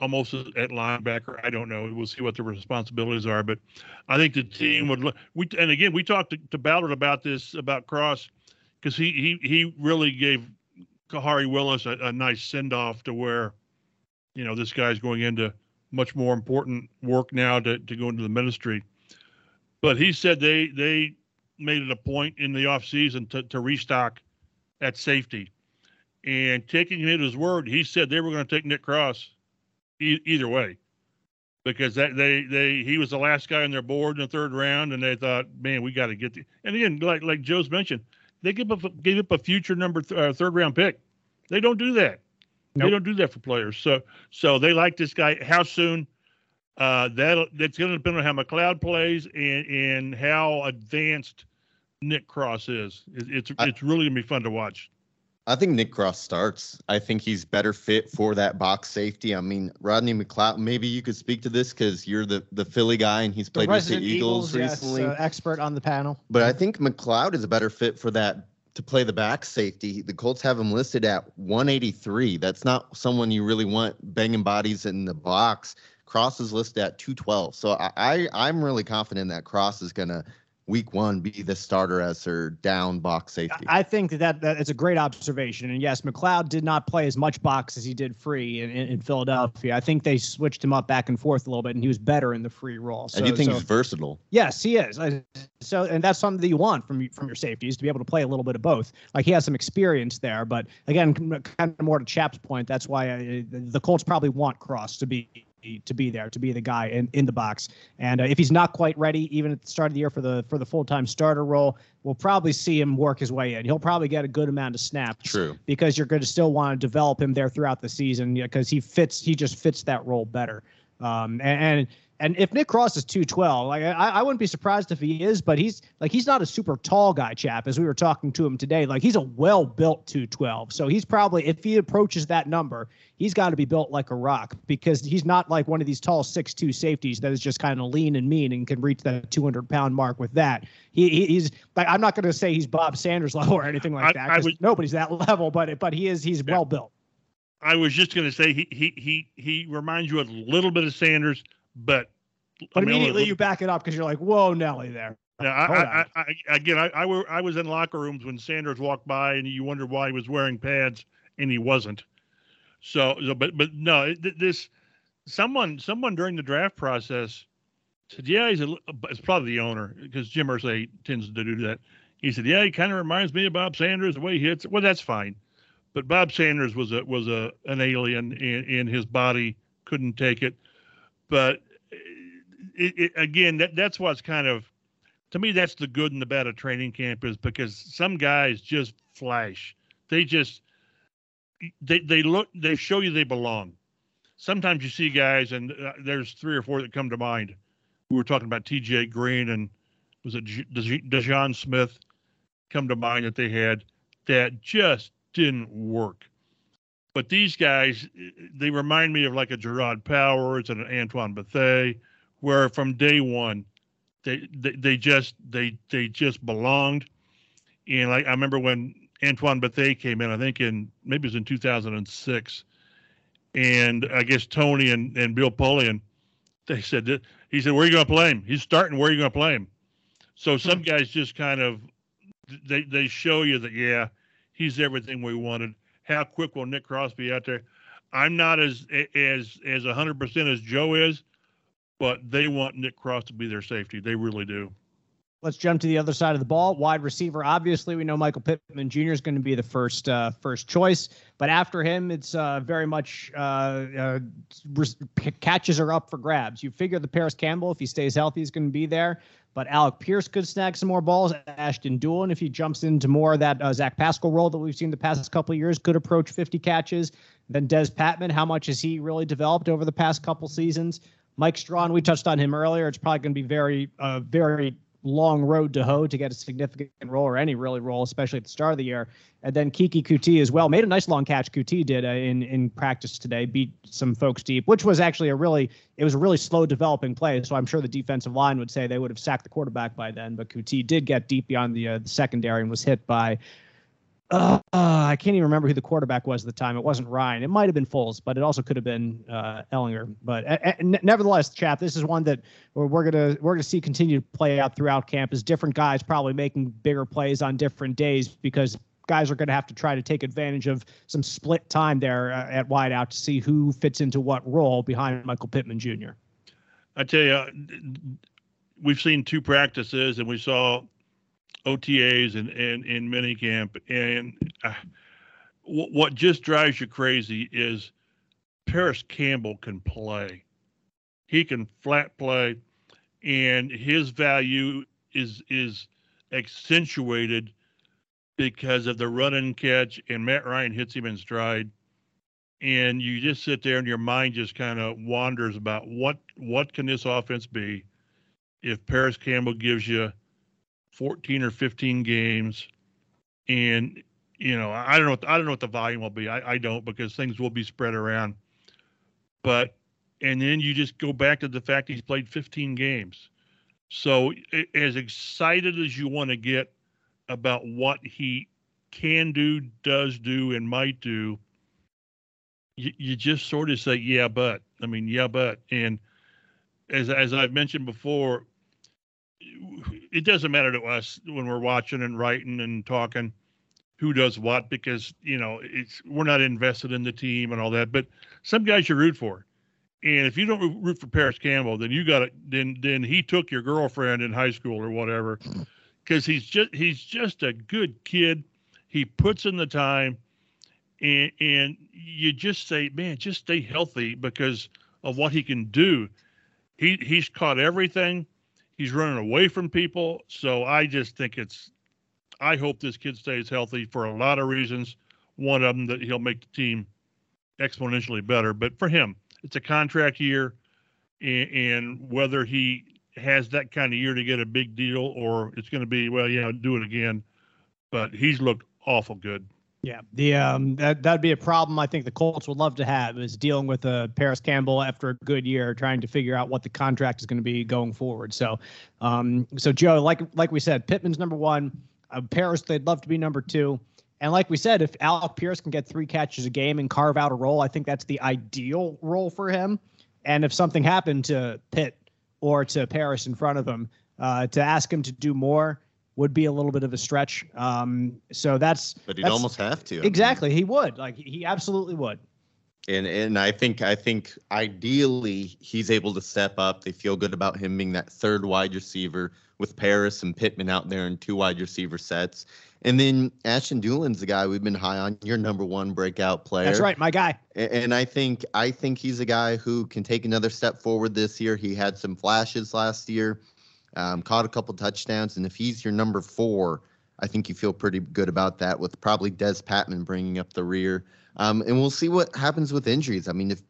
almost at linebacker. I don't know. We'll see what the responsibilities are, but I think the team would. We and again we talked to, to Ballard about this about Cross because he he he really gave Khari Willis a, a nice send off to where, you know, this guy's going into much more important work now to to go into the ministry. But he said they they made it a point in the offseason to to restock at safety. And taking him at his word, he said they were going to take Nick Cross e- either way because that they they he was the last guy on their board in the third round, and they thought, man, we got to get the. And again, like like Joe's mentioned, they give up gave up a future number th- uh, third round pick. They don't do that. Nope. They don't do that for players. So so they like this guy. How soon? Uh, that that's going to depend on how McLeod plays and and how advanced Nick Cross is. It, it's I, it's really gonna be fun to watch. I think Nick Cross starts. I think he's better fit for that box safety. I mean, Rodney McLeod. Maybe you could speak to this because you're the the Philly guy and he's played with the Eagles, yes, recently. uh, expert on the panel. But I think McLeod is a better fit for that to play the back safety. The Colts have him listed at 183. That's not someone you really want banging bodies in the box. Cross is listed at 212. So I, I I'm really confident that Cross is gonna week one be the starter as their down box safety. I think that, that it's a great observation. And yes, McLeod did not play as much box as he did free in, in, in, Philadelphia. I think they switched him up back and forth a little bit, and he was better in the free role. So, I do think so, he's versatile. Yes, he is. So, and that's something that you want from from your safeties to be able to play a little bit of both. Like he has some experience there, but again, kind of more to Chap's point. That's why I, the Colts probably want Cross to be to be there, to be the guy in, in the box. And uh, if he's not quite ready, even at the start of the year for the for the full time starter role, we'll probably see him work his way in. He'll probably get a good amount of snaps. True. Because you're going to still want to develop him there throughout the season because he fits. He just fits that role better. Um, and, and and if Nick Cross is 212, like I, I wouldn't be surprised if he is, but he's like he's not a super tall guy, chap. As we were talking to him today, like he's a well-built 212. So he's probably if he approaches that number, he's got to be built like a rock because he's not like one of these tall 6'2 safeties that is just kind of lean and mean and can reach that 200 pound mark with that. He, he's like I'm not going to say he's Bob Sanders level or anything like that. I, I would, nobody's that level, but but he is he's yeah. well built. I was just going to say he he he he reminds you a little bit of Sanders but but immediately you back it up because you're like, whoa, Nelly there. Yeah, I, I, I, again, I, I, were, I was in locker rooms when Sanders walked by, and you wondered why he was wearing pads, and he wasn't. So, so but but no, this someone someone during the draft process said, yeah, he's a, uh, it's probably the owner because Jim Irsay tends to do that. He said, yeah, he kind of reminds me of Bob Sanders the way he hits. Well, that's fine, but Bob Sanders was a was a an alien, in, in his body couldn't take it. But it, it, again, that, that's what's kind of, to me, that's the good and the bad of training camp is because some guys just flash. They just, they, they look, they show you they belong. Sometimes you see guys, and uh, there's three or four that come to mind. We were talking about T.J. Green and was it De'Jon Smith come to mind that they had that just didn't work. But these guys, they remind me of like a Jerraud Powers and an Antoine Bethea where from day one they, they they, just they they just belonged. And like i remember when antoine bethea came in i think in maybe it was in 2006 and i guess tony and, and bill polian they said that he said where are you going to play him? He's starting. Where are you going to play him? So hmm. some guys just kind of they they show you that yeah he's everything we wanted. How quick will nick crosby out there? I'm not as as as 100% as joe is but they want Nick Cross to be their safety. They really do. Let's jump to the other side of the ball. Wide receiver. Obviously, we know Michael Pittman Jr. is going to be the first uh, first choice, but after him, it's uh, very much uh, uh catches are up for grabs. You figure the Parris Campbell, if he stays healthy, is going to be there. But Alec Pierce could snag some more balls. Ashton Dulin, if he jumps into more of that uh, Zach Pascal role that we've seen the past couple of years, could approach 50 catches. Then Des Patmon, how much has he really developed over the past couple seasons? Mike Strachan, we touched on him earlier. It's probably going to be very, uh, very long road to hoe to get a significant role or any really role, especially at the start of the year. And then Keke Coutee as well made a nice long catch. Coutee did uh, in in practice today, beat some folks deep, which was actually a really it was a really slow developing play. So I'm sure the defensive line would say they would have sacked the quarterback by then. But Coutee did get deep beyond the, uh, the secondary and was hit by uh, I can't even remember who the quarterback was at the time. It wasn't Ryan. It might have been Foles, but it also could have been uh, Ehlinger. But uh, nevertheless, chap, this is one that we're, we're gonna we're gonna see continue to play out throughout camp. As different guys probably making bigger plays on different days because guys are going to have to try to take advantage of some split time there uh, at wideout to see who fits into what role behind Michael Pittman Jr. I tell you, we've seen two practices, and we saw OTAs and and in minicamp, and uh, w- what just drives you crazy is Parris Campbell can play. He can flat play, and his value is is accentuated because of the run and catch, and Matt Ryan hits him in stride. And you just sit there, and your mind just kind of wanders about what what can this offense be if Parris Campbell gives you 14 or 15 games and you know, I don't know. What, I don't know what the volume will be. I, I don't because things will be spread around. But and then you just go back to the fact he's played 15 games. So as excited as you want to get about what he can do, does do, and might do, you, you just sort of say, yeah, but. I mean, yeah, but. And as as I've mentioned before, it doesn't matter to us when we're watching and writing and talking who does what because you know it's we're not invested in the team and all that. But some guys you root for, and if you don't root for Parris Campbell, then you got it. Then then he took your girlfriend in high school or whatever, because he's just he's just a good kid. He puts in the time, and and you just say, man, just stay healthy because of what he can do. He he's caught everything. He's running away from people. So I just think it's I hope this kid stays healthy for a lot of reasons. One of them that he'll make the team exponentially better. But for him, it's a contract year, and, and whether he has that kind of year to get a big deal or it's going to be well, yeah, do it again. But he's looked awful good. Yeah, the um that that'd be a problem I think the Colts would love to have is dealing with uh, Parris Campbell after a good year, trying to figure out what the contract is going to be going forward. So, um, so Joe, like like we said, Pittman's number one. Uh, Parris, they'd love to be number two. And like we said, if Alec Pierce can get three catches a game and carve out a role, I think that's the ideal role for him. And if something happened to Pitt or to Parris in front of him, uh, to ask him to do more would be a little bit of a stretch. Um, so that's. But he'd that's, almost have to. Exactly, I mean. he would. Like he absolutely would. And and I think I think ideally he's able to step up. They feel good about him being that third wide receiver with Parris and Pittman out there in two wide receiver sets. And then Ashton Dulin's the guy we've been high on, your number one breakout player. That's right, my guy. And I think I think he's a guy who can take another step forward this year. He had some flashes last year, um, caught a couple touchdowns, and if he's your number four, I think you feel pretty good about that. With probably Des Patmon bringing up the rear, um, and we'll see what happens with injuries. I mean, if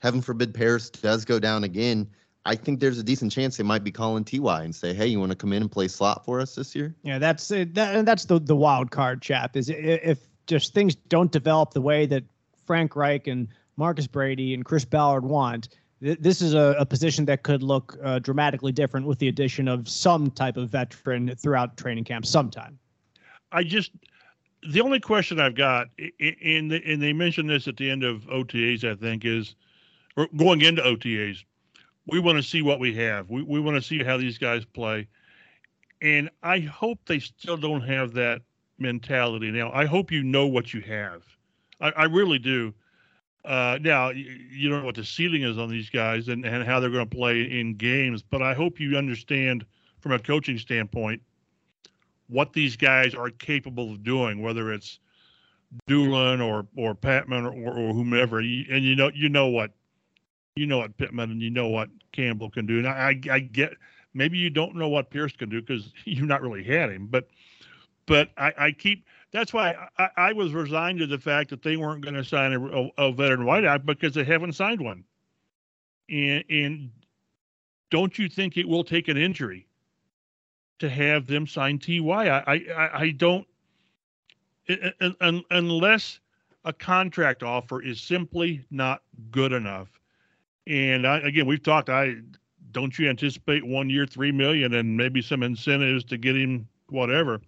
heaven forbid Parris does go down again, I think there's a decent chance they might be calling Ty and say, "Hey, you want to come in and play slot for us this year?" Yeah, that's it. That, that's the the wild card, chap. Is if just things don't develop the way that Frank Reich and Marcus Brady and Chris Ballard want, th- this is a, a, position that could look uh, dramatically different with the addition of some type of veteran throughout training camp sometime. I just the only question I've got, and and they mentioned this at the end of OTAs, I think, is or going into OTAs we want to see what we have. We, we want to see how these guys play. And I hope they still don't have that mentality now. I hope you know what you have. I, I really do. Uh, now, you, don't know what the ceiling is on these guys and, and how they're going to play in games, but I hope you understand from a coaching standpoint what these guys are capable of doing, whether it's Dulin or or Patmon or, or, or whomever. And you know you know what you know what Pittman and you know what Campbell can do. And I, I, I get maybe you don't know what Pierce can do because you've not really had him, but but I, I keep that's why I, I, was resigned to the fact that they weren't going to sign a, a, veteran wideout because they haven't signed one. And and don't you think it will take an injury to have them sign Ty? I I, I don't unless a contract offer is simply not good enough and I, again, we've talked. I don't you anticipate one year three million and maybe some incentives to get him whatever.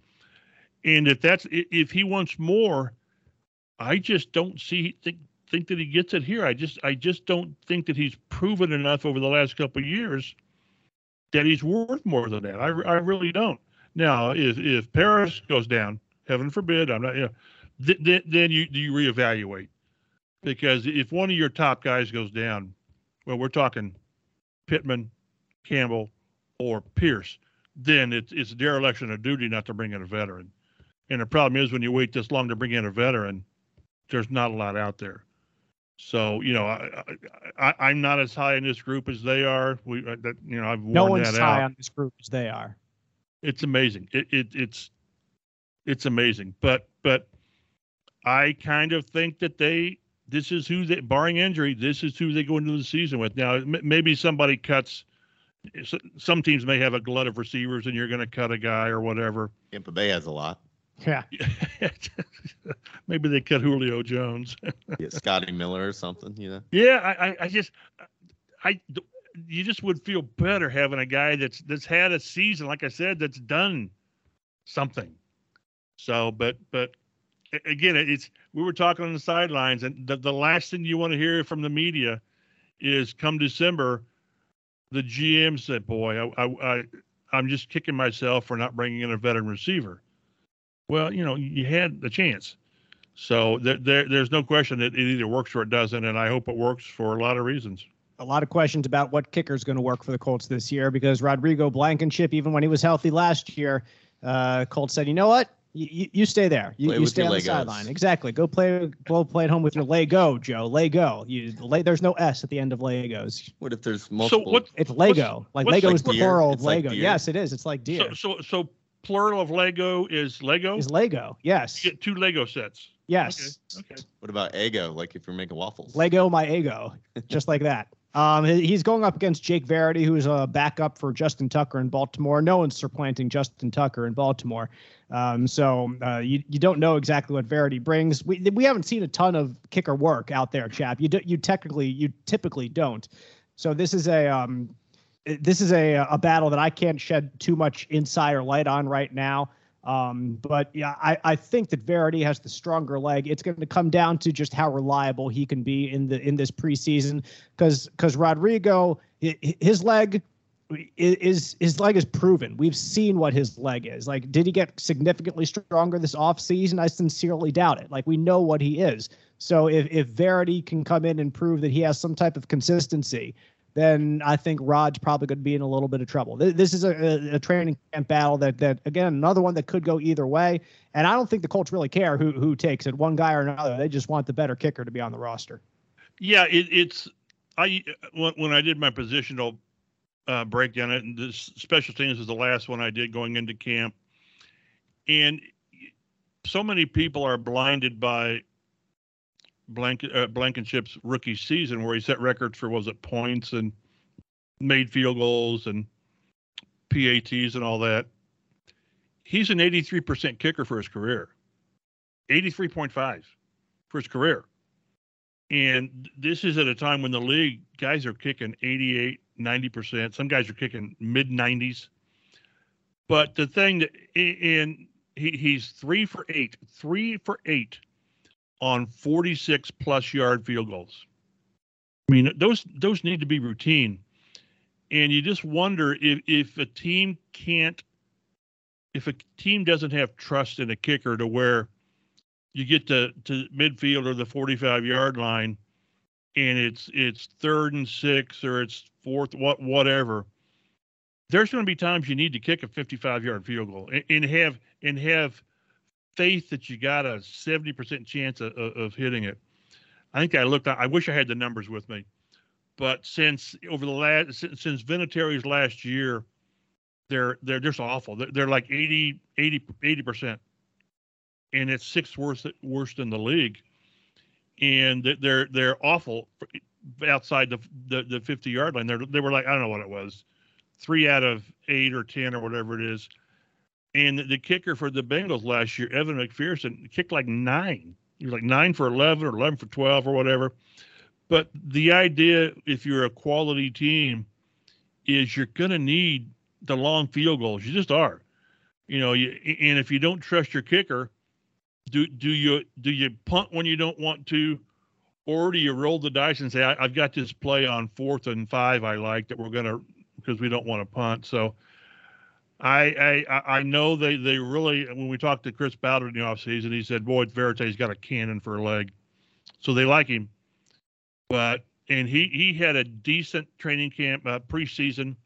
And if that's if he wants more, I just don't see think think that he gets it here. I just I just don't think that he's proven enough over the last couple years that he's worth more than that. I, I really don't. Now, if if Parris goes down, heaven forbid, I'm not. You know, th- th- then you do you reevaluate because if one of your top guys goes down, well, we're talking Pittman, Campbell, or Pierce, then it's it's dereliction of duty not to bring in a veteran. And the problem is when you wait this long to bring in a veteran, there's not a lot out there. So you know, I, I am not as high in this group as they are. We uh, that you know I've no one's that high on this group as they are. It's amazing. It, it it's it's amazing. But but I kind of think that they this is who they, barring injury, this is who they go into the season with. Now, m- maybe somebody cuts. Some teams may have a glut of receivers, and you're going to cut a guy or whatever. Tampa Bay has a lot. Yeah. Maybe they cut Julio Jones. Yeah, Scotty Miller or something, you know. Yeah, I, I, I just, I, you just would feel better having a guy that's that's had a season, like I said, that's done something. So, but but again, it's we were talking on the sidelines, and the, the last thing you want to hear from the media is come December, the GM said, "Boy, I, I, I I'm just kicking myself for not bringing in a veteran receiver." Well, you know, you had the chance. So there, there, there's no question that it either works or it doesn't, and I hope it works for a lot of reasons. A lot of questions about what kicker is going to work for the Colts this year because Rodrigo Blankenship, even when he was healthy last year, uh, Colts said, "You know what? You, you stay there. You, you stay on the sideline. Exactly. Go play. Go play at home with your Lego, Joe. Lego. You lay. There's no s at the end of Legos. What if there's multiple? So what? It's Lego. Like Lego like is the deer? plural of It's like Lego. deer? yes, it is. It's like deer. So, so so plural of Lego is Lego. is Lego. Yes. You get two Lego sets. Yes. Okay. Okay. What about ego? Like if you're making waffles. Lego my ego, just like that. Um, he's going up against Jake Verity, who's a backup for Justin Tucker in Baltimore. No one's supplanting Justin Tucker in Baltimore. Um, so uh, you you don't know exactly what Verity brings. We we haven't seen a ton of kicker work out there, chap. You do, you technically you typically don't. So this is a um, this is a a battle that I can't shed too much insider light on right now. Um, but yeah, I, I think that Verity has the stronger leg. It's going to come down to just how reliable he can be in the in this preseason, because because Rodrigo hi- hi- his leg is his leg is proven. We've seen what his leg is. Like, did he get significantly stronger this offseason? I sincerely doubt it. Like, we know what he is. So if if Verity can come in and prove that he has some type of consistency, then I think Rod's probably going to be in a little bit of trouble. This is a, a, training camp battle that that again another one that could go either way, and I don't think the Colts really care who who takes it, one guy or another. They just want the better kicker to be on the roster. Yeah, it, it's I when, I did my positional uh, breakdown, and this special teams was the last one I did going into camp, and so many people are blinded by Blanket uh, Blankenship's rookie season where he set records for was it points and made field goals and PATs and all that. He's an 83% kicker for his career. 83.5 for his career. And this is at a time when the league guys are kicking 88, 90%. Some guys are kicking mid 90s. But the thing that, and he, he's three for eight, three for eight on 46 plus yard field goals. I mean, those those need to be routine. And you just wonder if if a team can't if a team doesn't have trust in a kicker to where you get to, to midfield or the 45 yard line and it's it's third and six or it's fourth what whatever there's going to be times you need to kick a 55 yard field goal and, and have and have faith that you got a 70% chance of, of, hitting it. I think i looked i wish i had the numbers with me but since over the last since, since last year they're they're just awful. They're, they're like 80 80 80% and it's sixth worst worst in the league, and they're they're awful outside the the, the 50 yard line. They're, they were like I don't know what it was, three out of eight or ten or whatever it is, and the, kicker for the Bengals last year, Evan McPherson, kicked like nine. He was like nine for 11 or 11 for 12 or whatever. But the idea, if you're a quality team, is you're going to need the long field goals. You just are. You know, you, and if you don't trust your kicker, do do you do you punt when you don't want to, or do you roll the dice and say I, I've got this play on fourth and five I like that we're gonna because we don't want to punt. So I I I know they they really when we talked to Chris Bowden in the offseason, he said boy Verity's got a cannon for a leg, so they like him. But and he he had a decent training camp uh, preseason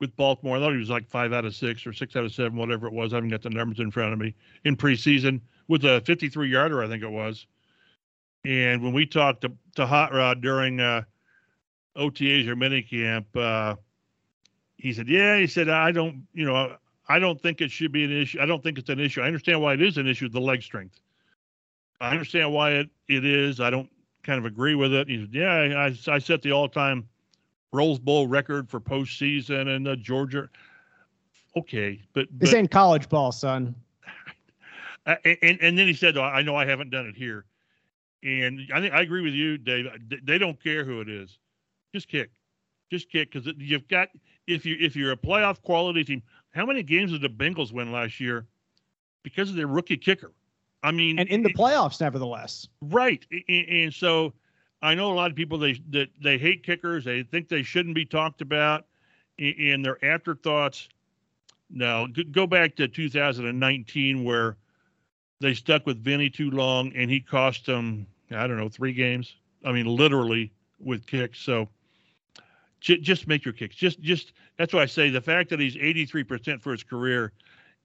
with Baltimore. I thought he was like five out of six or six out of seven, whatever it was. I haven't got the numbers in front of me in preseason with a 53 yarder, I think it was. And when we talked to, to Hot Rod during uh, OTAs or minicamp, uh, he said, "Yeah," he said, "I don't, you know, I don't think it should be an issue. I don't think it's an issue. I understand why it is an issue, the leg strength. I understand why it, it is. I don't kind of agree with it." He said, "Yeah, I, I set the all-time Rose Bowl record for postseason and the Georgia." Okay, but, but This ain't college ball, son. Uh, and and then he said, "I know I haven't done it here," and I think I agree with you, Dave. They don't care who it is, just kick, just kick because you've got if you if you're a playoff quality team. How many games did the Bengals win last year because of their rookie kicker? I mean, and in the playoffs, nevertheless. Right, and, and so I know a lot of people they that they hate kickers. They think they shouldn't be talked about, and their afterthoughts. Now go back to 2019 where they stuck with Vinny too long, and he cost them I don't know three games. I mean, literally with kicks. So j- just make your kicks. Just just that's why I say the fact that he's 83% for his career,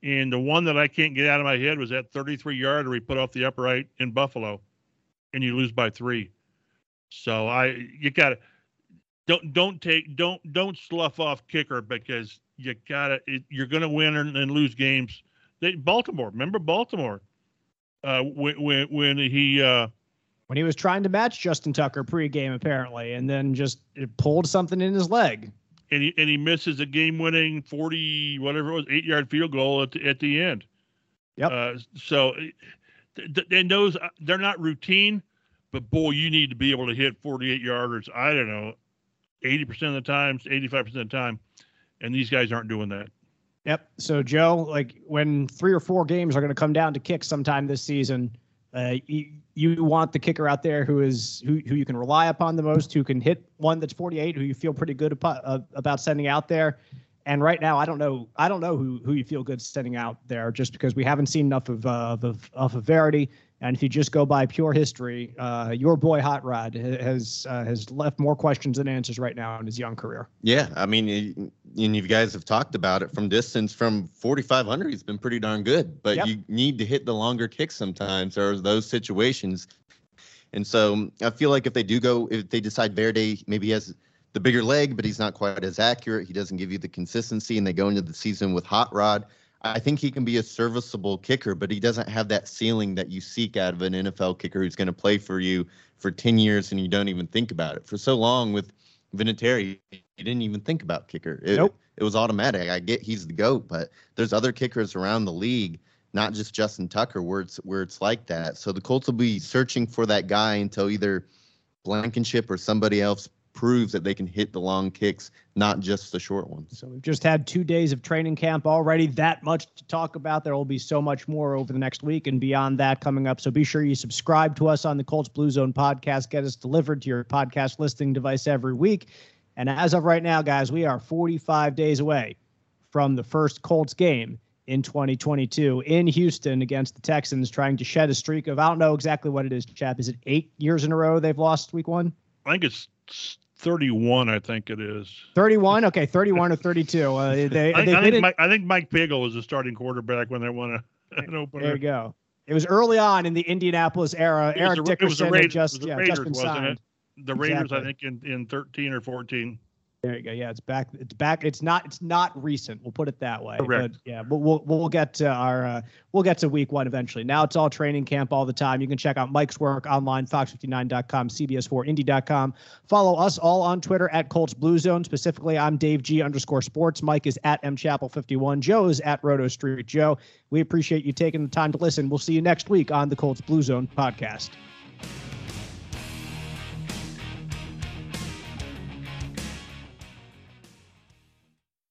and the one that I can't get out of my head was that 33 yarder he put off the upright in Buffalo, and you lose by three. So I you got to don't don't take don't don't slough off kicker because you got to you're to win and, and lose games. They, Baltimore, remember Baltimore uh, when when when he uh, when he was trying to match Justin Tucker pregame apparently, and then just pulled something in his leg. And he and he misses a game-winning forty whatever it was eight yard field goal at the, at the end. Yep. Uh, so, th- and those uh, they're not routine, but boy, you need to be able to hit forty eight yarders. I don't know, eighty percent of the times, eighty five percent of the time, and these guys aren't doing that. Yep. So Joe, like when three or four games are going to come down to kicks sometime this season, uh, you, you want the kicker out there who is who, who you can rely upon the most, who can hit one that's 48, who you feel pretty good about, uh, about sending out there. And right now, I don't know. I don't know who who you feel good sending out there, just because we haven't seen enough of uh, of, of Verity. And if you just go by pure history, uh, your boy Hot Rod has uh, has left more questions than answers right now in his young career. Yeah, I mean, and you guys have talked about it from distance. From 4,500, he's been pretty darn good. But yep. you need to hit the longer kicks sometimes, or those situations. And so I feel like if they do go, if they decide Verity maybe has the bigger leg, but he's not quite as accurate. He doesn't give you the consistency, and they go into the season with Hot Rod. I think he can be a serviceable kicker, but he doesn't have that ceiling that you seek out of an NFL kicker who's going to play for you for 10 years and you don't even think about it. For so long with Vinatieri, you didn't even think about kicker. It, nope. it was automatic. I get he's the GOAT, but there's other kickers around the league, not just Justin Tucker, where it's where it's like that. So the Colts will be searching for that guy until either Blankenship or somebody else proves that they can hit the long kicks, not just the short ones. So we've just had two days of training camp already. That much to talk about. There will be so much more over the next week and beyond that coming up. So be sure you subscribe to us on the Colts Blue Zone podcast. Get us delivered to your podcast listening device every week. And as of right now, guys, we are 45 days away from the first Colts game in 2022 in Houston against the Texans, trying to shed a streak of I don't know exactly what it is, chap. Is it eight years in a row they've lost week one? I think it's 31, I think it is. 31? Okay, 31 or 32. Uh, they, I, I, think Mike, I think Mike Pagel was the starting quarterback when they won a, an opener. There you go. It was early on in the Indianapolis era. Eric Dickerson Raiders, just, yeah, Raiders, just been signed. It? The Raiders, exactly. I think, in, in 13 or 14. There you go. Yeah, it's back. It's back. It's not. It's not recent. We'll put it that way. Correct. But yeah, we'll we'll, we'll get to our uh, we'll get to week one eventually. Now it's all training camp all the time. You can check out Mike's work online, fox59.com, CBS4Indy.com. Follow us all on Twitter at Colts Blue Zone. Specifically, I'm Dave G underscore Sports. Mike is at M Chappell 51. Joe is at Roto Street Joe. We appreciate you taking the time to listen. We'll see you next week on the Colts Blue Zone podcast.